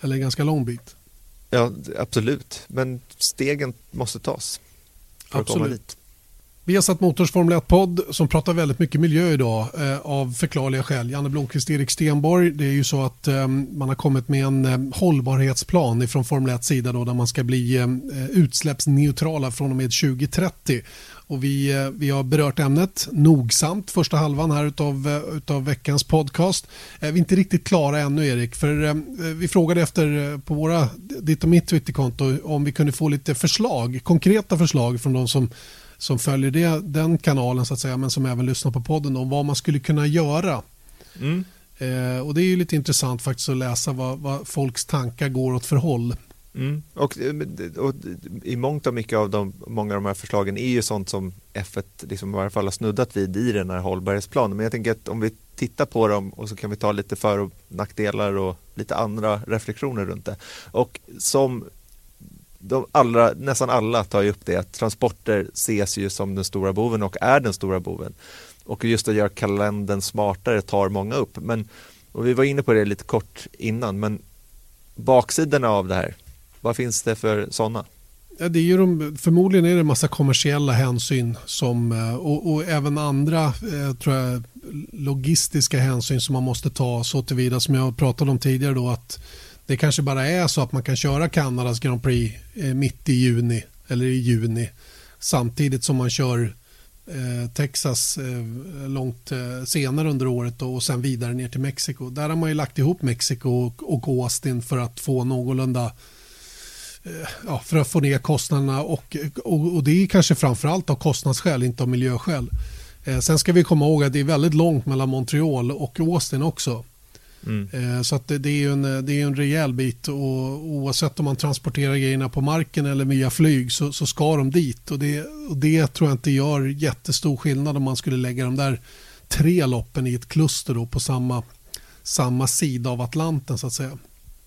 Eller en ganska lång bit. Ja, absolut. Men stegen måste tas för absolut. att komma dit. Vi har satt Motors Formel 1-podd som pratar väldigt mycket miljö idag eh, av förklarliga skäl. Janne Blomqvist, Erik Stenborg. Det är ju så att eh, man har kommit med en eh, hållbarhetsplan från Formel 1 sida då, där man ska bli eh, utsläppsneutrala från och med 2030. Och vi, eh, vi har berört ämnet nogsamt första halvan här utav, eh, utav veckans podcast. Vi är inte riktigt klara ännu Erik, för vi frågade efter på våra, ditt och mitt Twitterkonto om vi kunde få lite förslag, konkreta förslag från de som som följer det, den kanalen så att säga men som även lyssnar på podden om vad man skulle kunna göra. Mm. Eh, och Det är ju lite intressant faktiskt att läsa vad, vad folks tankar går åt för håll. Mm. Och, eh, och, I mångt och mycket av de, många av de här förslagen är ju sånt som F1 liksom i varje fall har snuddat vid i den här hållbarhetsplanen. Men jag tänker att om vi tittar på dem och så kan vi ta lite för och nackdelar och lite andra reflektioner runt det. Och som de allra, nästan alla tar ju upp det att transporter ses ju som den stora boven och är den stora boven. Och just att göra kalendern smartare tar många upp. Men, och vi var inne på det lite kort innan, men baksidorna av det här, vad finns det för sådana? Ja, det är ju de, förmodligen är det en massa kommersiella hänsyn som, eh, och, och även andra eh, tror jag, logistiska hänsyn som man måste ta så tillvida som jag pratade om tidigare då att det kanske bara är så att man kan köra Kanadas Grand Prix eh, mitt i juni eller i juni samtidigt som man kör Texas långt senare under året och sen vidare ner till Mexiko. Där har man ju lagt ihop Mexiko och Austin för att få någorlunda ja, för att få ner kostnaderna och, och, och det är kanske framförallt av kostnadsskäl, inte av miljöskäl. sen ska vi komma ihåg att det är väldigt långt mellan Montreal och Austin också. Mm. Eh, så att det, det, är en, det är en rejäl bit och oavsett om man transporterar grejerna på marken eller via flyg så, så ska de dit och det, och det tror jag inte gör jättestor skillnad om man skulle lägga de där tre loppen i ett kluster då på samma, samma sida av Atlanten så att säga.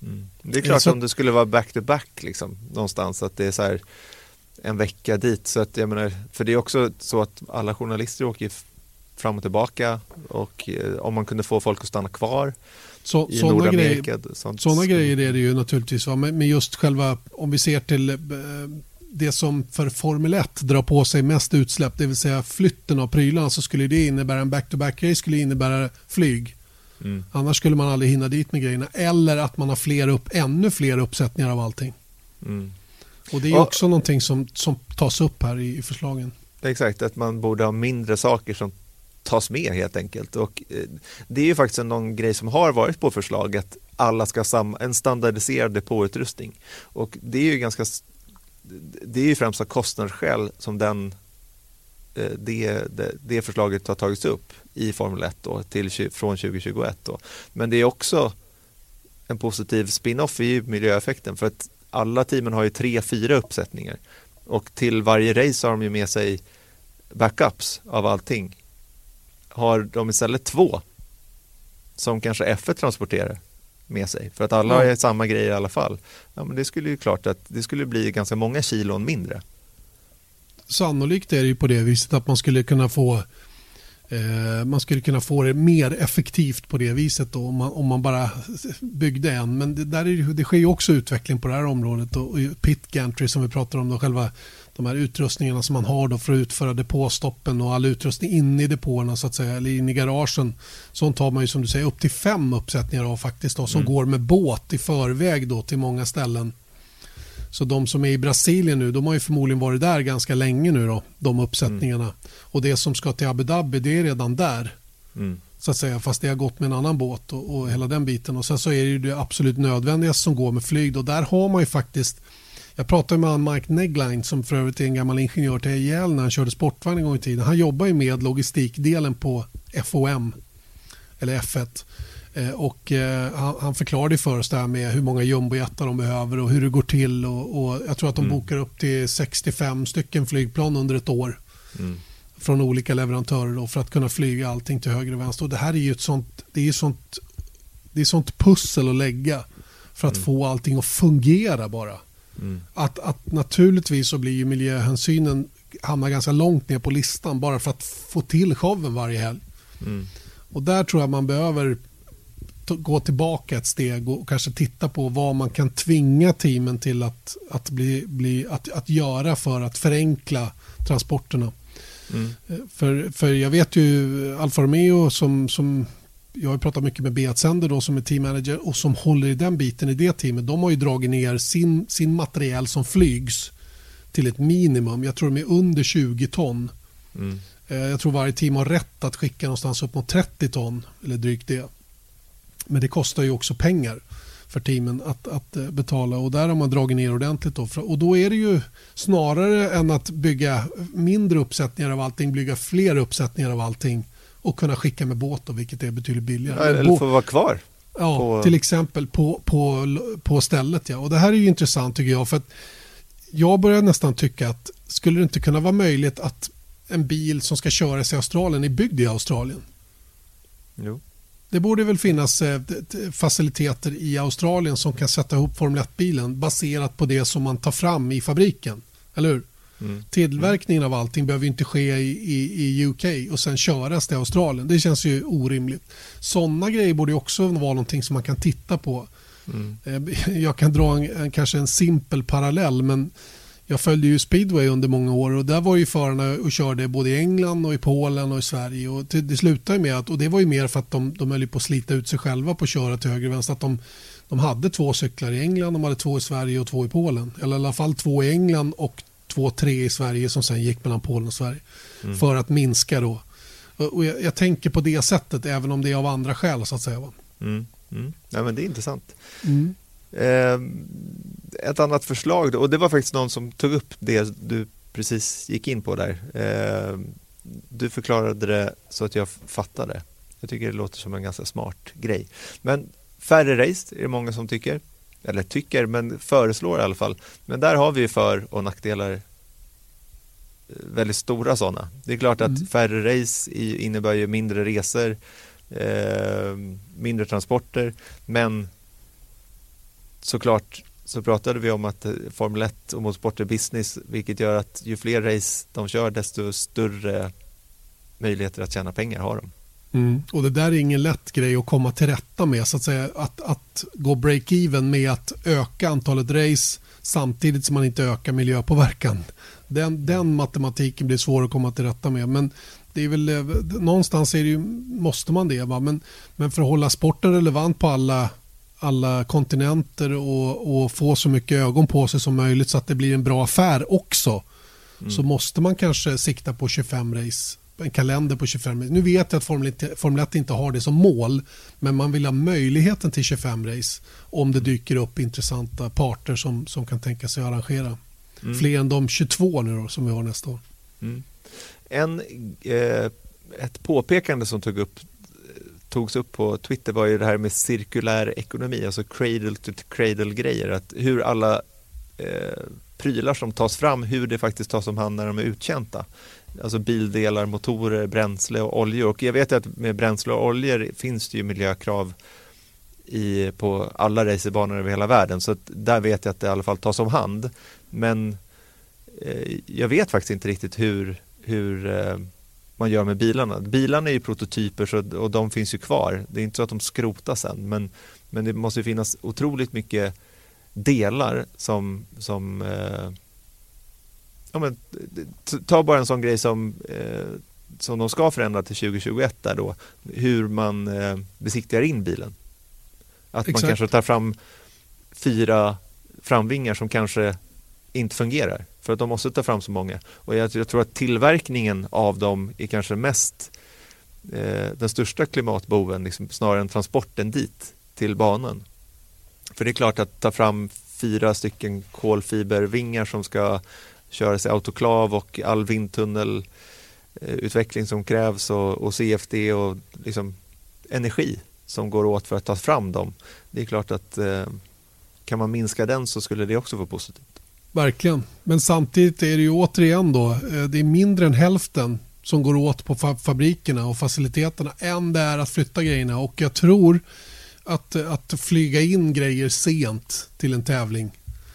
Mm. Det är klart så... om det skulle vara back-to-back -back, liksom, någonstans att det är så här en vecka dit. Så att jag menar, för det är också så att alla journalister åker fram och tillbaka och eh, om man kunde få folk att stanna kvar så, i sådana Nordamerika. Grejer, sådana grejer är det ju naturligtvis. Va? Men just själva, om vi ser till eh, det som för Formel 1 drar på sig mest utsläpp, det vill säga flytten av prylarna, så skulle det innebära en back-to-back-race, skulle innebära flyg. Mm. Annars skulle man aldrig hinna dit med grejerna. Eller att man har fler upp, ännu fler uppsättningar av allting. Mm. Och Det är också någonting som, som tas upp här i, i förslagen. Exakt, att man borde ha mindre saker som tas med helt enkelt. Och eh, det är ju faktiskt någon grej som har varit på förslaget. Alla ska ha samma, en standardiserad depåutrustning. Och det är ju ganska det är ju främst av kostnadsskäl som den, det, det, det, förslaget har tagits upp i Formel 1 då, till, från 2021. Då. Men det är också en positiv spin-off i miljöeffekten för att alla teamen har ju tre, fyra uppsättningar Och till varje race har de ju med sig backups av allting. Har de istället två som kanske F1 transporterar med sig för att alla Ja. har samma grejer i alla fall. Ja, men det skulle ju klart att det skulle bli ganska många kilon mindre. Sannolikt är det ju på det viset att man skulle kunna få eh, man skulle kunna få det mer effektivt på det viset då, om, man, om man bara byggde en. Men det, där är, det sker ju också utveckling på det här området. Och, och pit gantry som vi pratar om, då, själva de här utrustningarna som man har då för att utföra depåstoppen och all utrustning inne i depåerna så att säga, eller inne i garagen. Sånt har man ju som du säger upp till fem uppsättningar av faktiskt då, som går med båt i förväg då till många ställen. Så de som är i Brasilien nu, de har ju förmodligen varit där ganska länge nu då, de uppsättningarna. Och det som ska till Abu Dhabi, det är redan där. Mm. Så att säga, fast det har gått med en annan båt och, och hela den biten. Och sen så är det ju det absolut nödvändigaste som går med flyg. Och där har man ju faktiskt jag pratade med han Mike Negline som för övrigt är en gammal ingenjör till IHL när han körde sportvagn en gång i tiden. Han jobbar ju med logistikdelen på FOM eller F1. Eh, Och eh, han, förklarade för oss det här med hur många jumbojetar de behöver och hur det går till. Och, jag tror att de Mm. bokar upp till 65 stycken flygplan under ett år Mm. från olika leverantörer för att kunna flyga allting till höger och vänster. Och det här är ju ett sånt, det är sånt, det är sånt pussel att lägga för att Mm. få allting att fungera bara. Mm. Att, att naturligtvis så blir ju miljöhänsynen hamnar ganska långt ner på listan bara för att få till showen varje helg. Mm. Och där tror jag man behöver gå tillbaka ett steg och kanske titta på vad man kan tvinga teamen till att, att, bli, bli, att, att göra för att förenkla transporterna. Mm. Eh, För, för jag vet ju Alfa Romeo som, som jag har pratat mycket med Beat Sender då som är teammanager och som håller i den biten i det teamet. De har ju dragit ner sin, sin materiel som flygs till ett minimum. Jag tror de är under 20 ton. Mm. Eh, Jag tror varje team har rätt att skicka någonstans upp mot 30 ton eller drygt det. Men det kostar ju också pengar för teamen att, att eh, betala och där har man dragit ner ordentligt. Då. Och då är det ju snarare än att bygga mindre uppsättningar av allting, bygga fler uppsättningar av allting och kunna skicka med båt då, vilket är betydligt billigare. Ja, Eller få vara kvar. Ja, på- till exempel på, på, på stället. Ja. Och Det här är ju intressant tycker jag. för att Jag börjar nästan tycka att skulle det inte kunna vara möjligt att en bil som ska köras i Australien är byggd i Australien? Jo. Det borde väl finnas eh, faciliteter i Australien som kan sätta ihop Formel 1-bilen baserat på det som man tar fram i fabriken. Eller hur? Mm. Tillverkningen av allting behöver inte ske i, i, i UK och sen köras till Australien. Det känns ju orimligt. Sådana grejer borde också vara någonting som man kan titta på. Mm. Eh, Jag kan dra en, kanske en simpel parallell men jag följde ju speedway under många år och där var ju förarna och körde både i England och i Polen och i Sverige och det, det slutade med att, och det var ju mer för att de, de höll på att slita ut sig själva på att köra till höger och vänster, att de, de hade två cyklar i England, de hade två i Sverige och två i Polen. Eller i alla fall två i England och två, tre i Sverige som sen gick mellan Polen och Sverige. Mm. För att minska då. Och och jag, jag tänker på det sättet även om det är av andra skäl så att säga. Va? Mm. Mm. Ja, men det är intressant. Mm. Eh, ett annat förslag, och det var faktiskt någon som tog upp det du precis gick in på där. Eh, du förklarade det så att jag fattade. Jag tycker det låter som en ganska smart grej. Men färre race är det många som tycker. Eller tycker, men föreslår i alla fall. Men där har vi ju för och nackdelar eh, väldigt stora sådana. Det är klart att Mm. färre race innebär ju mindre resor, mindre transporter, men såklart så pratade vi om att eh, Formel 1 och motorsport är business, vilket gör att ju fler race de kör, desto större möjligheter att tjäna pengar har de. Mm. Och det där är ingen lätt grej att komma till rätta med. Så att, säga, att, att gå break-even med att öka antalet race samtidigt som man inte ökar miljöpåverkan. Den, den matematiken blir svår att komma till rätta med. Men det är väl, eh, någonstans är det ju, måste man det. Va? Men, men för att hålla sporten relevant på alla, alla kontinenter och, och få så mycket ögon på sig som möjligt så att det blir en bra affär också så måste man kanske sikta på 25 race en kalender på 25 race. Nu vet jag att Formel 1, Formel 1 inte har det som mål men man vill ha möjligheten till 25 race om det dyker upp intressanta parter som, som kan tänka sig att arrangera. Mm. Fler än de 22 nu då, som vi har nästa år. Mm. En, eh, ett påpekande som tog upp, togs upp på Twitter var ju det här med cirkulär ekonomi, alltså cradle to cradle grejer, att hur alla eh, prylar som tas fram, hur det faktiskt tas om hand när de är uttjänta. Alltså bildelar, motorer, bränsle och oljor. Och jag vet att med bränsle och oljor finns det ju miljökrav i, på alla racerbanor över hela världen. Så där vet jag att det i alla fall tas om hand. Men eh, jag vet faktiskt inte riktigt hur, hur eh, man gör med bilarna. Bilarna är ju prototyper så, och de finns ju kvar. Det är inte så att de skrotas sen men, men det måste finnas otroligt mycket delar som, som eh, ja, men, ta bara en sån grej som, eh, som de ska förändra till 2021 där då, hur man eh, besiktigar in bilen. Att Exakt. man kanske tar fram fyra framvingar som kanske inte fungerar för att de måste ta fram så många. Och jag, jag tror att tillverkningen av dem är kanske mest eh, den största klimatboven liksom, snarare än transporten dit till banan. För det är klart att ta fram fyra stycken kolfibervingar som ska köras i autoklav och all vindtunnelutveckling eh, som krävs och, och CFD och liksom energi som går åt för att ta fram dem. Det är klart att eh, kan man minska den så skulle det också vara positivt. Verkligen, men samtidigt är det ju återigen då, eh, det är mindre än hälften som går åt på fabrikerna och faciliteterna än det är att flytta grejerna och jag tror att, att flyga in grejer sent till en tävling.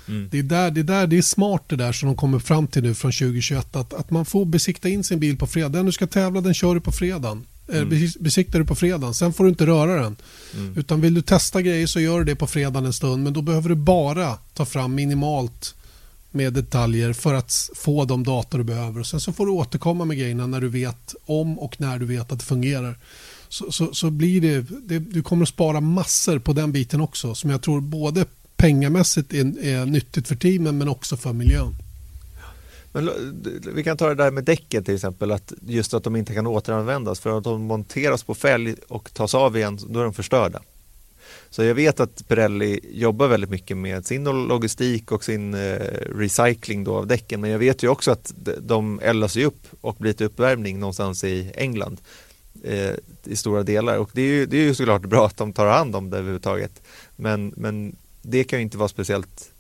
Mm. Det, är där, det, är där, det är smart det där som de kommer fram till nu från 2021 att, att man får besikta in sin bil på fredag. Den du ska tävla den kör du på fredagen. Eh, mm. Besiktar du på fredagen, sen får du inte röra den. Mm. Utan vill du testa grejer så gör du det på fredagen en stund men då behöver du bara ta fram minimalt med detaljer för att få de data du behöver. Och sen så får du återkomma med grejerna när du vet om och när du vet att det fungerar. Så, så, så blir det, det, du kommer att spara massor på den biten också som jag tror både pengamässigt är, är nyttigt för teamen men också för miljön. Men vi kan ta det där med däcken till exempel, att just att de inte kan återanvändas för att de monteras på fälg och tas av igen, då är de förstörda. Så jag vet att Pirelli jobbar väldigt mycket med sin logistik och sin eh, recycling då av däcken. Men jag vet ju också att de eldas upp och blir till uppvärmning någonstans i England eh, i stora delar. Och det är, ju, det är ju såklart bra att de tar hand om det överhuvudtaget. Men, men det kan ju inte vara speciellt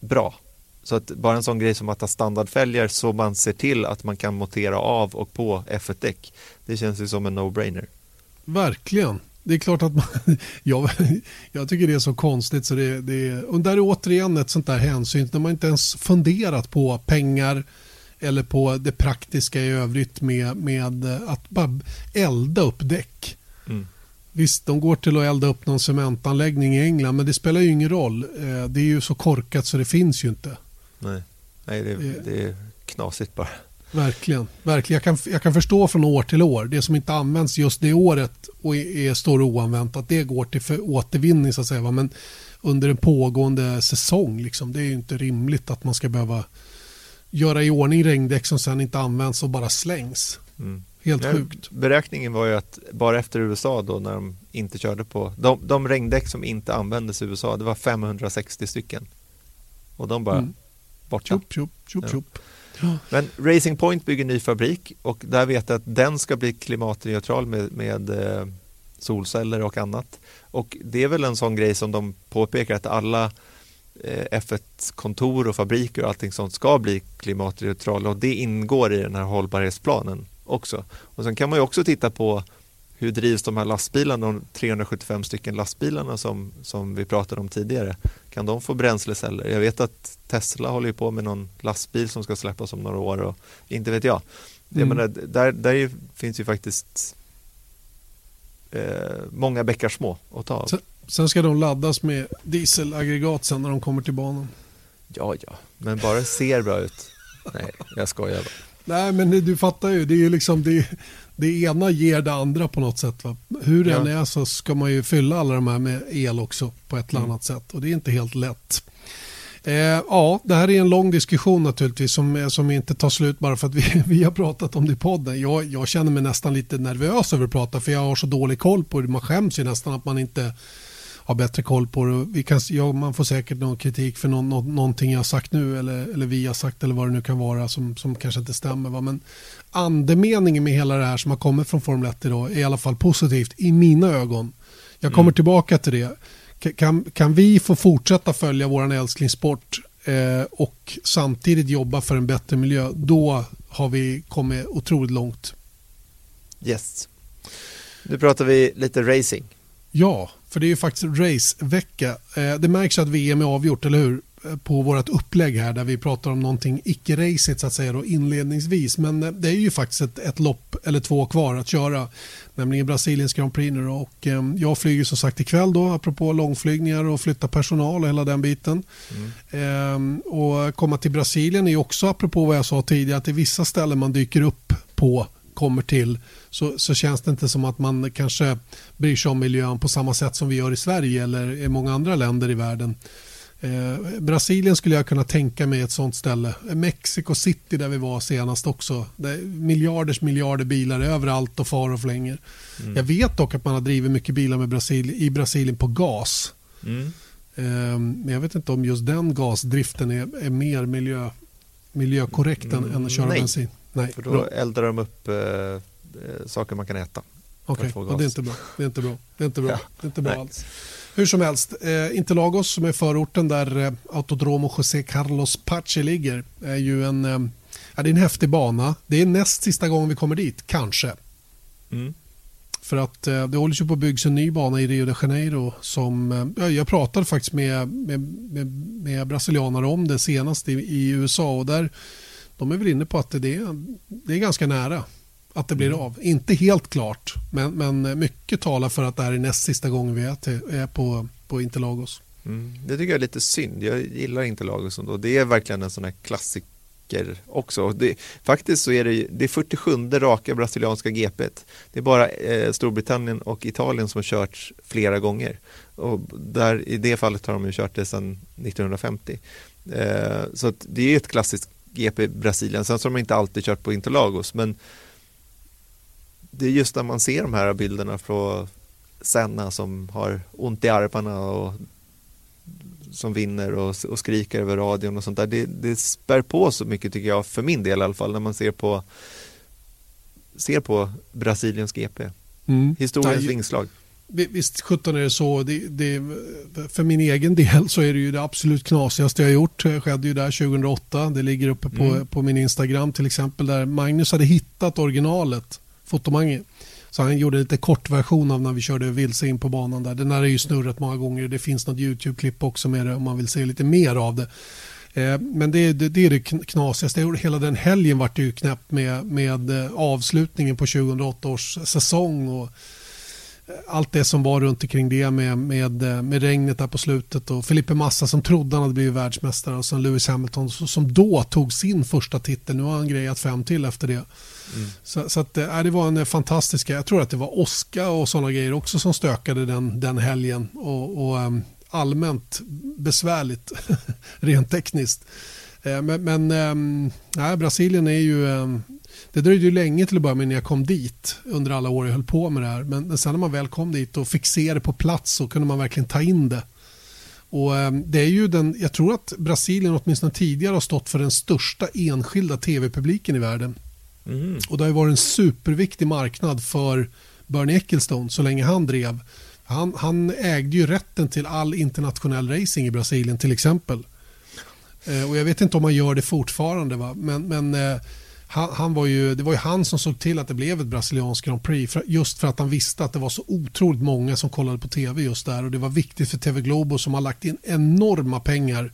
bra. Så att bara en sån grej som att ha standardfälgar så man ser till att man kan montera av och på F1-däck. Det känns ju som en no-brainer. Verkligen det är klart att man, jag, jag tycker det är så konstigt. Så det, det, och där är återigen ett sånt där hänsyn när man inte ens funderat på pengar eller på det praktiska i övrigt med, med att bara elda upp däck. Mm. Visst, de går till att elda upp någon cementanläggning i England men det spelar ju ingen roll. Eh, det är ju så korkat så det finns ju inte. Nej, Nej det, det är knasigt bara. Verkligen. Verkligen. Jag, kan, jag kan förstå från år till år. Det som inte används just det året och är, är, står oanvänt att det går till för återvinning så att säga. Men under en pågående säsong liksom, det är ju inte rimligt att man ska behöva göra i ordning regndäck som sen inte används och bara slängs. Mm. Helt sjukt. Beräkningen var ju att bara efter USA då när de inte körde på de, de regndäck som inte användes i USA det var 560 stycken. Och de bara mm. borta. Tjup, tjup, tjup, ja. Men Racing Point bygger ny fabrik och där vet jag att den ska bli klimatneutral med, med eh, solceller och annat. Och det är väl en sån grej som de påpekar att alla eh, F1-kontor och fabriker och allting sånt ska bli klimatneutrala och det ingår i den här hållbarhetsplanen också. Och sen kan man ju också titta på hur drivs de här lastbilarna, de 375 stycken lastbilarna som, som vi pratade om tidigare? Kan de få bränsleceller? Jag vet att Tesla håller på med någon lastbil som ska släppas om några år och inte vet jag. Mm. jag menar, där, där finns ju faktiskt eh, många bäckar små att ta av. Sen, sen ska de laddas med dieselaggregat sen när de kommer till banan. Ja, ja, men bara ser bra ut. Nej, jag skojar bara. Nej, men du fattar ju. Det är liksom, det, det ena ger det andra på något sätt. Va? Hur det ja. än är så ska man ju fylla alla de här med el också på ett eller mm. annat sätt. Och det är inte helt lätt. Eh, ja, det här är en lång diskussion naturligtvis som, som inte tar slut bara för att vi, vi har pratat om det i podden. Jag, jag känner mig nästan lite nervös över att prata för jag har så dålig koll på det. Man skäms ju nästan att man inte har bättre koll på det. Vi kan, ja, man får säkert någon kritik för någon, någon, någonting jag har sagt nu eller, eller vi har sagt eller vad det nu kan vara som, som kanske inte stämmer. Va? Men andemeningen med hela det här som har kommit från Formel 1 idag är i alla fall positivt i mina ögon. Jag kommer mm. tillbaka till det. Kan, kan vi få fortsätta följa vår älsklingssport eh, och samtidigt jobba för en bättre miljö, då har vi kommit otroligt långt. Yes. Nu pratar vi lite racing. Ja, för det är ju faktiskt racevecka. Eh, det märks att VM är avgjort, eller hur? På vårt upplägg här där vi pratar om någonting icke-racigt så att säga då, inledningsvis. Men eh, det är ju faktiskt ett, ett lopp eller två kvar att köra. Nämligen Brasiliens Grand Prix nu då. Och eh, jag flyger som sagt ikväll då apropå långflygningar och flytta personal och hela den biten. Mm. Eh, och komma till Brasilien är också apropå vad jag sa tidigare att det är vissa ställen man dyker upp på kommer till så, så känns det inte som att man kanske bryr sig om miljön på samma sätt som vi gör i Sverige eller i många andra länder i världen. Eh, Brasilien skulle jag kunna tänka mig ett sånt ställe. Mexico City där vi var senast också. miljarders miljarder bilar överallt och far och flänger. Mm. Jag vet dock att man har drivit mycket bilar med Brasil, i Brasilien på gas. Mm. Eh, men jag vet inte om just den gasdriften är, är mer miljö, miljökorrekt mm. än att köra Nej. bensin. Nej, för då bra. eldar de upp eh, eh saker man kan äta. Okej, okay. det är inte bra. Det är inte bra, det är inte bra, ja. det är inte bra alls. Hur som helst, eh, Interlagos som är förorten där eh, Autodromo José Carlos Pache ligger är ju en, eh, ja, det är en häftig bana. Det är näst sista gången vi kommer dit, kanske. Mm. För att eh, det håller ju på att byggas en ny bana i Rio de Janeiro som, eh, ja, jag pratade faktiskt med, med, med, med brasilianare om det senast i, i USA och där de är väl inne på att det, det, är, det är ganska nära att det blir mm. av. Inte helt klart, men, men mycket talar för att det här är näst sista gången vi är, till, är på, på Interlagos. Mm. Det tycker jag är lite synd. Jag gillar Interlagos och det är verkligen en sån här klassiker också. Det, faktiskt så är det, det är 47 raka brasilianska GP. Det är bara eh, Storbritannien och Italien som har kört flera gånger. Och där, I det fallet har de ju kört det sedan 1950. Eh, så det är ett klassiskt GP Brasilien. Sen så har de inte alltid kört på Interlagos men det är just när man ser de här bilderna från Senna som har ont i armarna och som vinner och, och skriker över radion och sånt där. Det, det spär på så mycket tycker jag, för min del i alla fall, när man ser på ser på Brasiliens GP. Mm. Historiens vingslag. Visst 17 är det så. Det, det, för min egen del så är det ju det absolut knasigaste jag gjort. Det skedde ju där 2008. Det ligger uppe på, mm. på min Instagram till exempel där Magnus hade hittat originalet Fotomangi. Så han gjorde lite kort version av när vi körde vilse in på banan där. Den här är ju snurrat många gånger. Det finns något YouTube-klipp också med det om man vill se lite mer av det. Eh, men det, det, det, är det knasigaste. Hela den helgen vart det ju knäppt med, med eh, avslutningen på 2008 års säsong. Och allt det som var runt omkring det med, med, med regnet där på slutet och Felipe Massa som trodde han hade blivit världsmästare och sen Lewis Hamilton som då tog sin första titel. Nu har han grejat fem till efter det. Mm. Så, så att, äh, det var en fantastisk, jag tror att det var Oskar och sådana grejer också som stökade den, den helgen och, och um, allmänt besvärligt rent tekniskt. Uh, men, men nej, Brasilien är ju um, det dröjde ju länge till att börja med när jag kom dit under alla år jag höll på med det här. Men, men sen när man väl kom dit och fick se det på plats så kunde man verkligen ta in det. Och eh, det är ju den, jag tror att Brasilien åtminstone tidigare har stått för den största enskilda tv-publiken i världen. Mm. Och det har varit en superviktig marknad för Bernie Ecclestone så länge han drev. Han, han ägde ju rätten till all internationell racing i Brasilien till exempel. Eh, och jag vet inte om man gör det fortfarande va? men, men eh, han, han, var ju, det var ju han som såg till att det blev ett brasilianskt Grand Prix för, just för att han visste att det var så otroligt många som kollade på tv just där och det var viktigt för TV Globo som har lagt in enorma pengar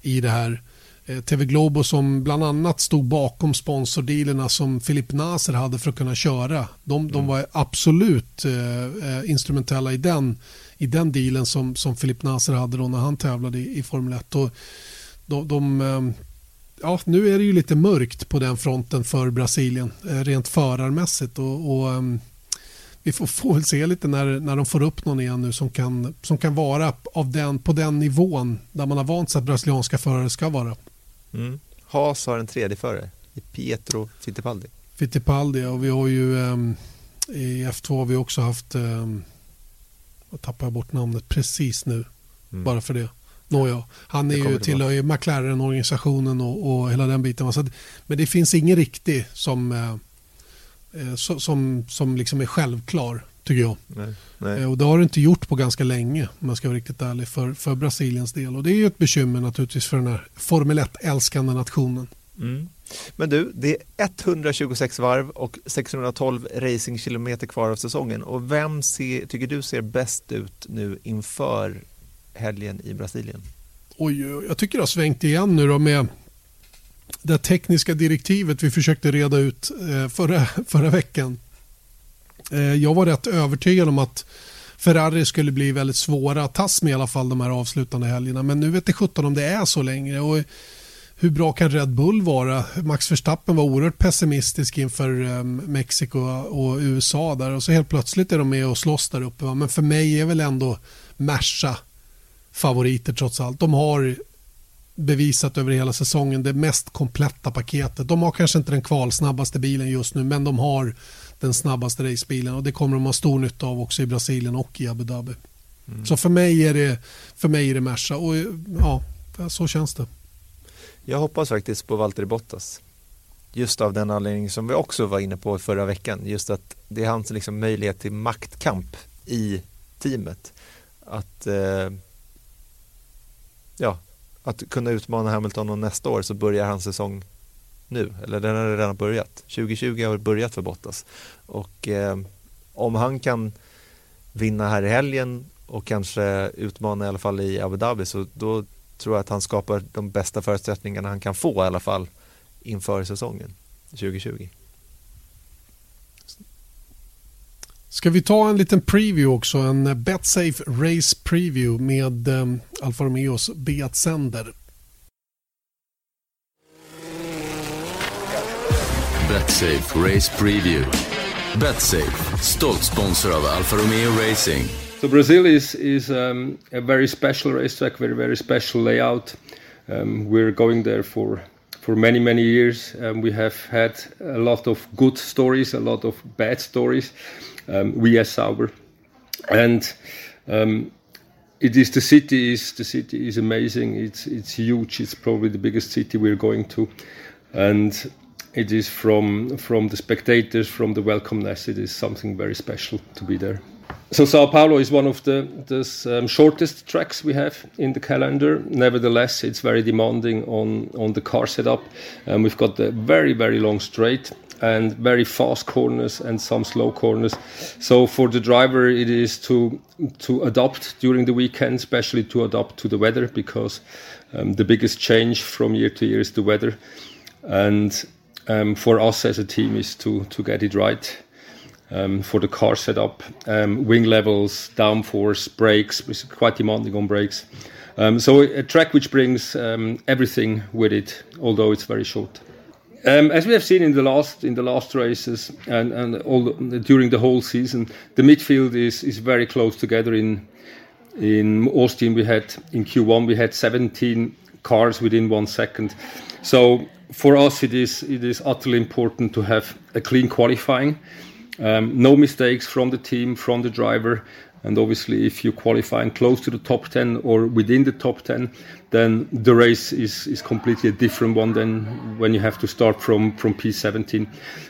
i det här. Eh, TV Globo som bland annat stod bakom sponsordealerna som Filip Naser hade för att kunna köra. De, mm. de var absolut eh, eh, instrumentella i den, i den dealen som, som Filip Naser hade då när han tävlade i, i Formel 1. Och de, de, eh, ja, nu är det ju lite mörkt på den fronten för Brasilien eh, rent förarmässigt. Och, och um, vi får, får väl se lite när, när de får upp någon igen nu som kan, som kan vara av den, på den nivån där man har vant sig att brasilianska förare ska vara. Mm. Haas har en tredje förare, Pietro Fittipaldi. Fittipaldi och vi har ju um, i F2 har vi också haft, um, jag tappar bort namnet precis nu, mm. bara för det. Nåja, han är ju, tillhör ju McLaren-organisationen och, och hela den biten. Så, men det finns ingen riktig som, eh, eh som, som liksom är självklar tycker jag. Nej, nej. Och det har det inte gjort på ganska länge, om man ska vara riktigt ärlig, för, för Brasiliens del. Och det är ju ett bekymmer naturligtvis för den här Formel 1-älskande nationen. Mm. Men du, det är 126 varv och 612 racingkilometer kvar av säsongen. Och vem ser, tycker du ser bäst ut nu inför helgen i Brasilien? Oj, jag tycker det har svängt igen nu då med det tekniska direktivet vi försökte reda ut eh, förra, förra veckan. Eh, jag var rätt övertygad om att Ferrari skulle bli väldigt svåra att tas med i alla fall de här avslutande helgerna. Men nu vet jag 17 om det är så längre. Och hur bra kan Red Bull vara? Max Verstappen var oerhört pessimistisk inför eh, Mexiko och USA där och så helt plötsligt är de med och slåss där uppe. Men för mig är väl ändå Merca favoriter trots allt. De har bevisat över hela säsongen det mest kompletta paketet. De har kanske inte den kvalsnabbaste bilen just nu men de har den snabbaste racebilen och det kommer de ha stor nytta av också i Brasilien och i Abu Dhabi. Mm. Så för mig är det, för mig är det Merca och ja, så känns det. Jag hoppas faktiskt på Valtteri Bottas. Just av den anledning som vi också var inne på förra veckan. Just att det är hans liksom möjlighet till maktkamp i teamet. Att, eh, ja, att kunna utmana Hamilton och nästa år så börjar hans säsong nu. Eller den har redan börjat. 2020 har börjat för Bottas. Och eh, om han kan vinna här i helgen och kanske utmana i alla fall i Abu Dhabi så då tror jag att han skapar de bästa förutsättningarna han kan få i alla fall inför säsongen 2020. Ska vi ta en liten preview också, en Betsafe Race Preview med um, Alfa Romeos Beat Sender. Betsafe Race Preview. Betsafe, stolt sponsor av Alfa Romeo Racing. So Brazil is is um, a very special racetrack, very very special layout. Um, we're going there for for many many years. Um, we have had a lot of good stories, a lot of bad stories. Um, we as Sauber, and um, it is the city is the city is amazing. It's it's huge. It's probably the biggest city we're going to, and it is from from the spectators, from the welcomeness. It is something very special to be there. So Sao Paulo is one of the, the um, shortest tracks we have in the calendar. Nevertheless, it's very demanding on, on the car setup. Um, we've got the very, very long straight and very fast corners and some slow corners. So for the driver, it is to to adapt during the weekend, especially to adapt to the weather, because um, the biggest change from year to year is the weather. And um, for us as a team is to to get it right um, for the car setup, um, wing levels, downforce, brakes, is quite demanding on brakes. Um, so a track which brings um, everything with it, although it's very short. Um, as we have seen in the last in the last races and, and all the, during the whole season, the midfield is is very close together. In in Austin, we had in Q1 we had 17 cars within one second. So for us, it is it is utterly important to have a clean qualifying um, no mistakes from the team, from the driver. And obviously, if you qualify close to the top 10 or within the top 10, then the race is, is completely a different one than when you have to start from, from P17.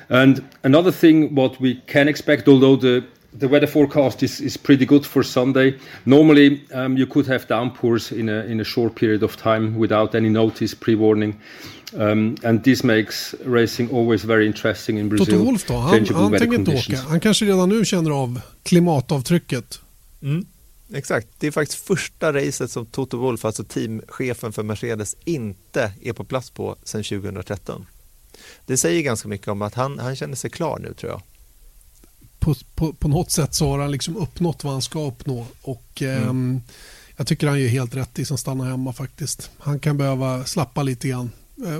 And another thing, what we can expect, although the the weather forecast is, is pretty good for Sunday. Normally, um, you could have downpours in a, in a short period of time without any notice, pre warning. Um, and this makes racing always very interesting in Brazil. Toto Wolf då? Han, han tänker inte åka. Han kanske redan nu känner av klimatavtrycket. Mm. Exakt, det är faktiskt första racet som Toto Wolf, alltså teamchefen för Mercedes, inte är på plats på sedan 2013. Det säger ganska mycket om att han, han känner sig klar nu tror jag. På, på, på något sätt så har han liksom uppnått vad han ska uppnå och mm. eh, jag tycker han gör helt rätt i som stannar hemma faktiskt. Han kan behöva slappa lite grann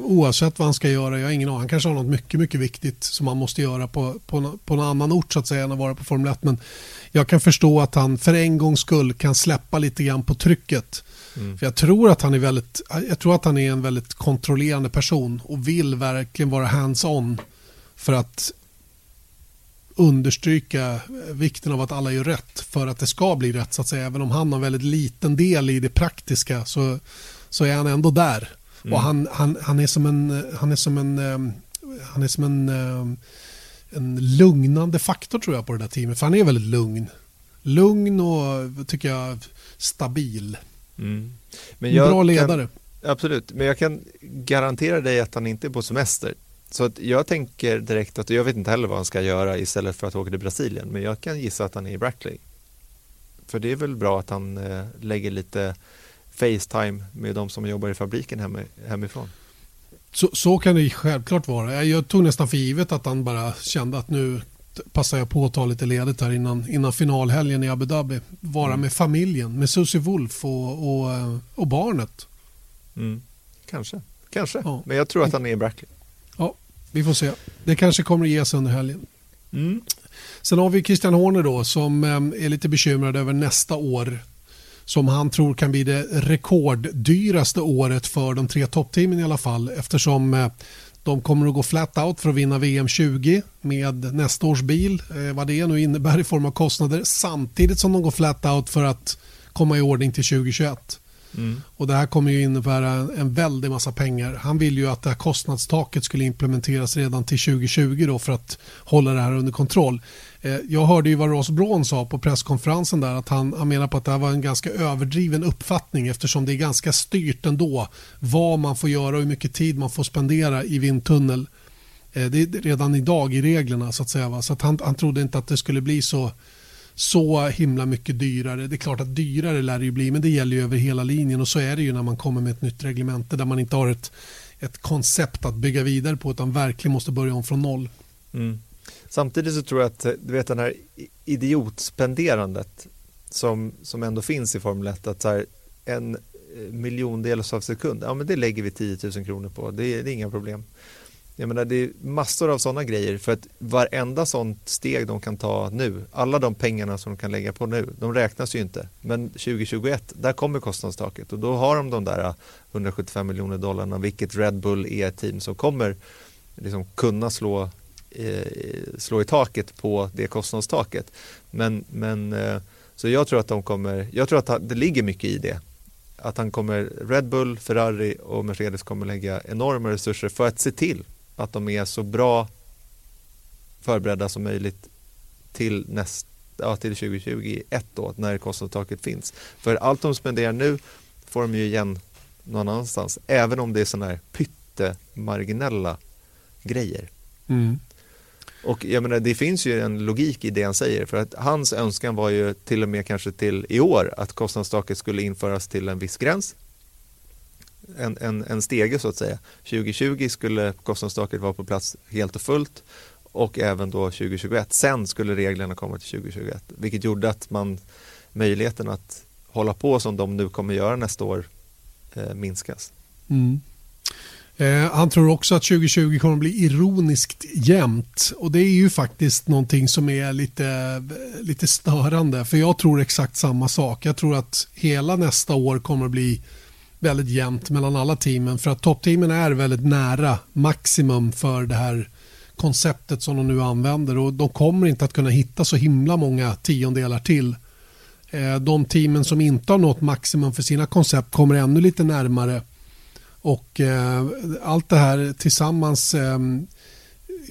oavsett vad han ska göra. Jag har ingen aning. Han kanske har något mycket, mycket viktigt som han måste göra på, på, på en annan ort så att säga än att vara på Formel 1. Men jag kan förstå att han för en gångs skull kan släppa lite grann på trycket. Mm. För jag tror att han är väldigt, jag tror att han är en väldigt kontrollerande person och vill verkligen vara hands-on för att understryka vikten av att alla gör rätt för att det ska bli rätt så att säga. Även om han har en väldigt liten del i det praktiska så, så är han ändå där. Mm. Och han, han, han är som en, han är som en, han är som en en lugnande faktor tror jag på det där teamet. För han är väldigt lugn. Lugn och tycker jag stabil. Mm. Men jag Bra ledare. Kan, absolut, men jag kan garantera dig att han inte är på semester. Så att jag tänker direkt att jag vet inte heller vad han ska göra istället för att åka till Brasilien. Men jag kan gissa att han är i Brackley. För det är väl bra att han eh, lägger lite Facetime med de som jobbar i fabriken hem, hemifrån. Så, så kan det självklart vara. Jag tog nästan för givet att han bara kände att nu passar jag på att ta lite ledigt här innan, innan finalhelgen i Abu Dhabi. Vara mm. med familjen, med Susie Wolf och, och, och barnet. Mm. Kanske, kanske. Ja. men jag tror att han är i Brackley. Ja, vi får se. Det kanske kommer att ges under helgen. Mm. Sen har vi Christian Horner då som eh, är lite bekymrad över nästa år som han tror kan bli det rekorddyraste året för de tre toppteamen i alla fall eftersom eh, de kommer att gå flat out för att vinna VM 20 med nästa års bil, eh, vad det nu innebär i form av kostnader samtidigt som de går flat out för att komma i ordning till 2021. Mm. Och Det här kommer ju innebära en väldig massa pengar. Han vill ju att det här kostnadstaket skulle implementeras redan till 2020 då för att hålla det här under kontroll. Eh, jag hörde ju vad Ross Braun sa på presskonferensen där att han, han menar på att det här var en ganska överdriven uppfattning eftersom det är ganska styrt ändå vad man får göra och hur mycket tid man får spendera i vindtunnel. Eh, det är redan idag i reglerna så att säga. Så att han, han trodde inte att det skulle bli så så himla mycket dyrare. Det är klart att dyrare lär det ju bli men det gäller ju över hela linjen och så är det ju när man kommer med ett nytt reglemente där man inte har ett, ett koncept att bygga vidare på utan verkligen måste börja om från noll. Mm. Samtidigt så tror jag att du vet den här idiotspenderandet som, som ändå finns i Formel 1 att så här, en eh, miljondels av sekund, ja men det lägger vi 10 000 kronor på, det, det är inga problem. Jag menar, det är massor av sådana grejer för att varenda sånt steg de kan ta nu, alla de pengarna som de kan lägga på nu, de räknas ju inte. Men 2021, där kommer kostnadstaket och då har de de där eh, 175 miljoner dollarna, vilket Red Bull är ett team som kommer liksom kunna slå, eh, slå i taket på det kostnadstaket. Men, men eh, så jag tror att de kommer, jag tror att det ligger mycket i det att han kommer, Red Bull, Ferrari och Mercedes kommer lägga enorma resurser för att se till att de är så bra förberedda som möjligt till, näst, ja, till 2021 då, när kostnadstaket finns. För allt de spenderar nu får de ju igen någon annanstans, även om det är sådana här pyttemarginella grejer. Mm. Och jag menar, det finns ju en logik i det han säger, för att hans önskan var ju till och med kanske till i år att kostnadstaket skulle införas till en viss gräns en, en, en stege så att säga. 2020 skulle kostnadstaket vara på plats helt och fullt och även då 2021. Sen skulle reglerna komma till 2021 vilket gjorde att man möjligheten att hålla på som de nu kommer göra nästa år eh, minskas. Mm. Eh, han tror också att 2020 kommer att bli ironiskt jämnt och det är ju faktiskt någonting som är lite, lite störande för jag tror exakt samma sak. Jag tror att hela nästa år kommer att bli väldigt jämnt mellan alla teamen för att toppteamen är väldigt nära maximum för det här konceptet som de nu använder och de kommer inte att kunna hitta så himla många tiondelar till. Eh, de teamen som inte har nått maximum för sina koncept kommer ännu lite närmare och eh, allt det här tillsammans ehm,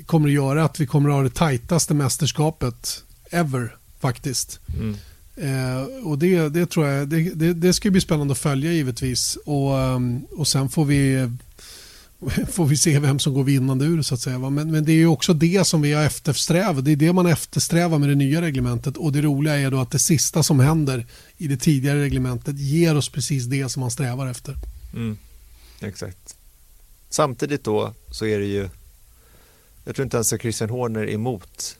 kommer att göra att vi kommer att ha det tajtaste mästerskapet ever faktiskt. Mm. Eh, och det, det tror jag, det, det, det, ska bli spännande att följa givetvis. Och, ehm, och sen får vi, får vi se vem som går vinnande ur så att säga. Men, men det är också det som vi har eftersträvat. Det är det man eftersträvar med det nya reglementet. Och det roliga är då att det sista som händer i det tidigare reglementet ger oss precis det som man strävar efter. Mm, exakt. Samtidigt då så är det ju, jag tror inte ens att Christian Horner är emot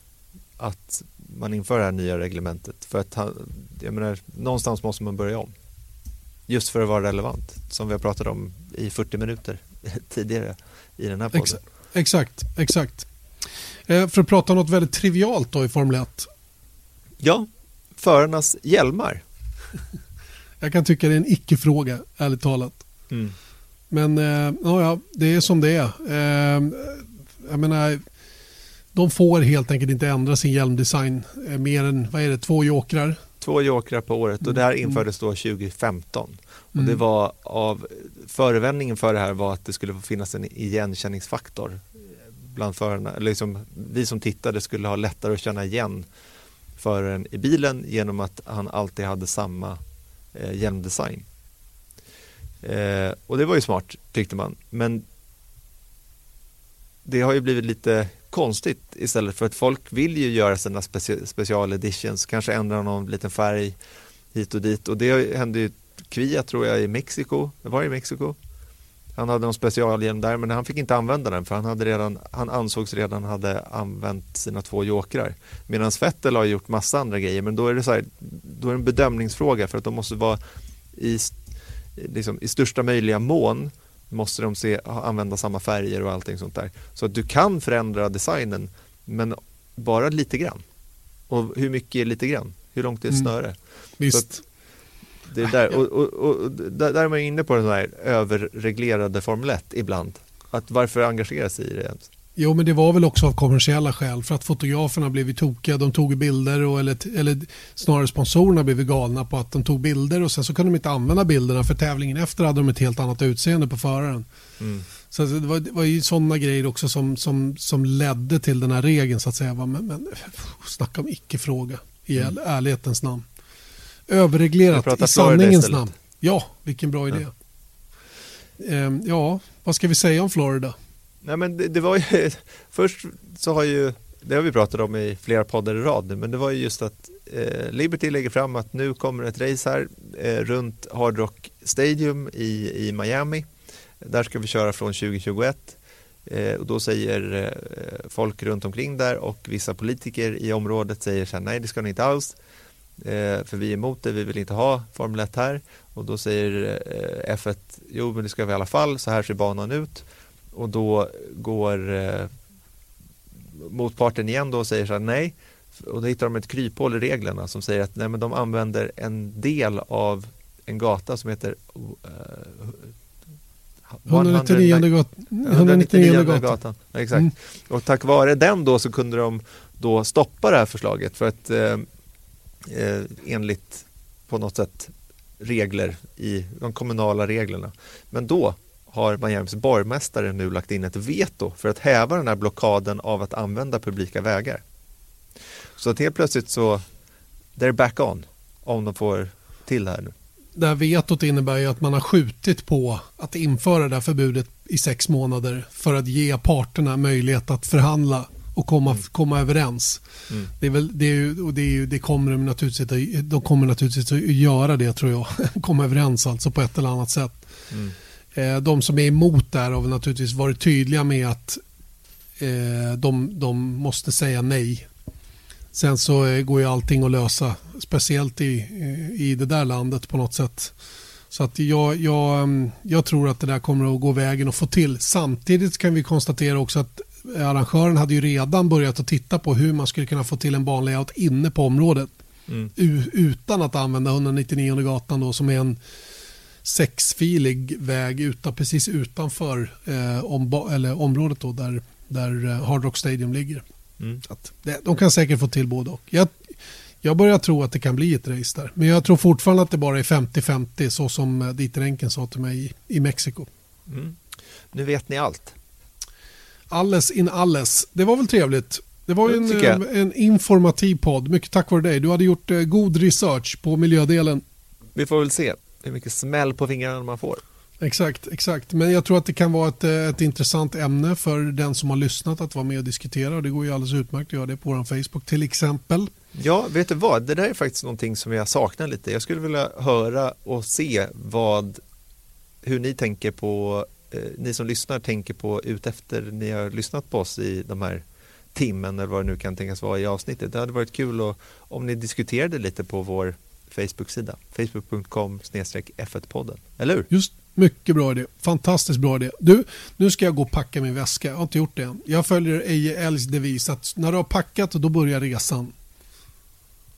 att man inför det här nya reglementet. För att han, jag menar, någonstans måste man börja om. Just för att vara relevant, som vi har pratat om i 40 minuter tidigare i den här podden. Exakt, exakt. exakt. Eh, för att prata om något väldigt trivialt då i Formel 1. Ja, förarnas hjälmar. jag kan tycka det är en icke-fråga, ärligt talat. Mm. Men eh, ja, det är som det är. Eh, jag menar, de får helt enkelt inte ändra sin hjälmdesign eh, mer än vad är det, två jokrar. Två jokrar på året och det här infördes då 2015. Och det mm. var av, förevändningen för det här var att det skulle finnas en igenkänningsfaktor bland förarna, eller liksom, vi som tittade skulle ha lättare att känna igen föraren i bilen genom att han alltid hade samma eh, hjälmdesign. Eh, och det var ju smart tyckte man, men det har ju blivit lite konstigt istället för att folk vill ju göra sina speci special editions, kanske ändra någon liten färg hit och dit och det hände ju Kvia tror jag i Mexiko, det var i Mexiko? Han hade någon specialhjälm där men han fick inte använda den för han, hade redan, han ansågs redan hade använt sina två jokrar. Medan Vettel har gjort massa andra grejer men då är det så här, då är det en bedömningsfråga för att de måste vara i, liksom, i största möjliga mån måste de se, använda samma färger och allting sånt där. Så att du kan förändra designen men bara lite grann. Och hur mycket är lite grann? Hur långt är mm. snöre? Mm. Visst. Det är där, och, och, och, där är man inne på den här överreglerade Formel 1 ibland. Att varför engagera sig i det ens? Jo, men det var väl också av kommersiella skäl för att fotograferna blev tokiga. De tog bilder och, eller, eller snarare sponsorerna blev galna på att de tog bilder och sen så kunde de inte använda bilderna för tävlingen efter hade de ett helt annat utseende på föraren. Mm. Så det var, det var ju sådana grejer också som, som, som ledde till den här regeln så att säga. Men, men snacka om icke-fråga i mm. ärlighetens namn. Överreglerat i sanningens namn. Ja, vilken bra idé. Ja. Ehm, ja, vad ska vi säga om Florida? Nej men det, det, var ju, först så har ju, det har vi pratat om i flera poddar i rad nu, men det var ju just att eh, Liberty lägger fram att nu kommer ett race här eh, runt Hard Rock Stadium i, i Miami. Där ska vi köra från 2021 eh, och då säger eh, folk runt omkring där och vissa politiker i området säger så här, nej det ska ni inte alls. Eh, för vi är emot det, vi vill inte ha Formel 1 här och då säger eh, F1 jo men det ska vi i alla fall, så här ser banan ut och då går eh, motparten igen då och säger så här nej och då hittar de ett kryphål i reglerna som säger att nej men de använder en del av en gata som heter uh, 199 gatan. 199 gatan. Exakt. Mm. Och tack vare den då så kunde de då stoppa det här förslaget för att eh, eh, enligt på något sätt regler i de kommunala reglerna. Men då har Miamis borgmästare nu lagt in ett veto för att häva den här blockaden av att använda publika vägar. Så att helt plötsligt så, they're back on om de får till det här nu. Det här vetot innebär ju att man har skjutit på att införa det här förbudet i sex månader för att ge parterna möjlighet att förhandla och komma, mm. komma överens. Mm. Det, är väl, det, är, och det, är, det kommer de, naturligtvis, de kommer naturligtvis att göra det tror jag. komma överens alltså på ett eller annat sätt. Mm. Eh, de som är emot det här har naturligtvis varit tydliga med att eh, de, de måste säga nej. Sen så eh, går ju allting att lösa, speciellt i, i det där landet på något sätt. Så att jag, jag, mm, jag tror att det där kommer att gå vägen att få till. Samtidigt kan vi konstatera också att arrangören hade ju redan börjat att titta på hur man skulle kunna få till en banlayout inne på området. Mm. Utan att använda 199 gatan då som är en sexfilig väg utan, precis utanför eh, om, eller området då där, där eh, Hard Rock Stadium ligger. Mm. Att det, de kan säkert få till både och. Jag, jag börjar tro att det kan bli ett race där. Men jag tror fortfarande att det bara är 50-50 så som eh, Dieter Enken sa till mig i, i Mexiko. Mm. Nu vet ni allt. Alles in alles. Det var väl trevligt. Det var ju en, eh, en, informativ podd. Mycket tack vare dig. Du hade gjort god research på miljödelen. Vi får väl se hur mycket smäll på fingrarna man får. Exakt, exakt. Men jag tror att det kan vara ett, eh, ett intressant ämne för den som har lyssnat att vara med och diskutera. Och det går ju alldeles utmärkt att göra det på vår Facebook till exempel. Ja, vet du vad? Det där är faktiskt någonting som jag saknar lite. Jag skulle vilja höra och se vad, hur ni tänker på, eh, ni som lyssnar tänker på ut efter ni har lyssnat på oss i de här timmen eller vad det nu kan tänkas vara i avsnittet. Det hade varit kul och, om ni diskuterade lite på vår Facebook-sida. Facebook.com F1-podden. Eller hur? Just mycket bra idé. Fantastiskt bra idé. Du, nu ska jag gå och packa min väska. Jag har inte gjort det än. Jag följer Eje Älgs devis att när du har packat då börjar resan.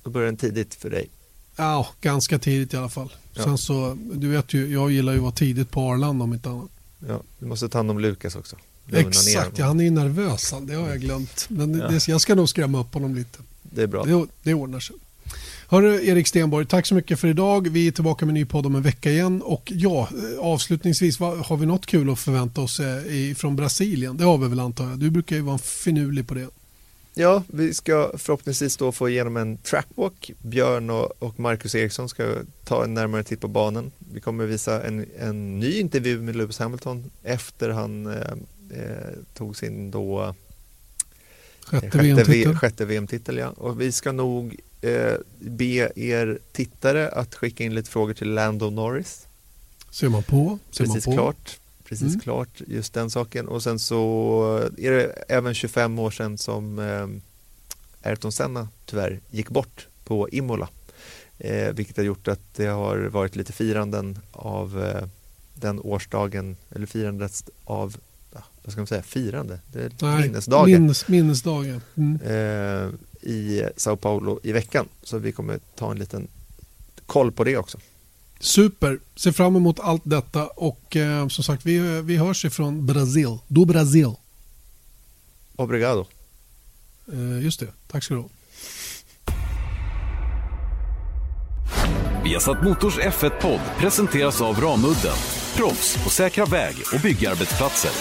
Då börjar den tidigt för dig? Ja, ganska tidigt i alla fall. Ja. Sen så, du vet ju, jag gillar ju att vara tidigt på Arlanda om inte annat. Ja, du måste ta hand om Lukas också. Exakt, ja, han är ju nervös. Det har jag glömt. Men ja. det, jag ska nog skrämma upp honom lite. Det är bra. Det, det ordnar sig. Hörru, Erik Stenborg, tack så mycket för idag. Vi är tillbaka med en ny podd om en vecka igen. Och ja, eh, avslutningsvis, har vi något kul att förvänta oss eh, från Brasilien? Det har vi väl antar jag. Du brukar ju vara finurlig på det. Ja, vi ska förhoppningsvis då få igenom en trackwalk. Björn och, Marcus Eriksson ska ta en närmare titt på banan. Vi kommer visa en, en ny intervju med Lewis Hamilton efter han eh, eh, tog sin då sjätte, VM-titel. Sjätte VM-titel ja. Och vi ska nog eh, be er tittare att skicka in lite frågor till Lando Norris. Ser man på. Ser Precis man på. klart. Precis mm. klart, just den saken. Och sen så är det även 25 år sedan som eh, Ayrton Senna tyvärr gick bort på Imola. Eh, vilket har gjort att det har varit lite firanden av eh, den årsdagen, eller firandet av, vad ska man säga, firande? Det är Nej, minnesdagen. Minnes, minnesdagen. Mm. Eh, i Sao Paulo i veckan. Så vi kommer ta en liten koll på det också. Super, ser fram emot allt detta och eh, som sagt vi, vi hörs ifrån Brasil. Do Brasil. Obrigado. Eh, just det, tack ska du ha. Viasat Motors F1-podd presenteras av Ramudden. Proffs på säkra väg och byggarbetsplatser.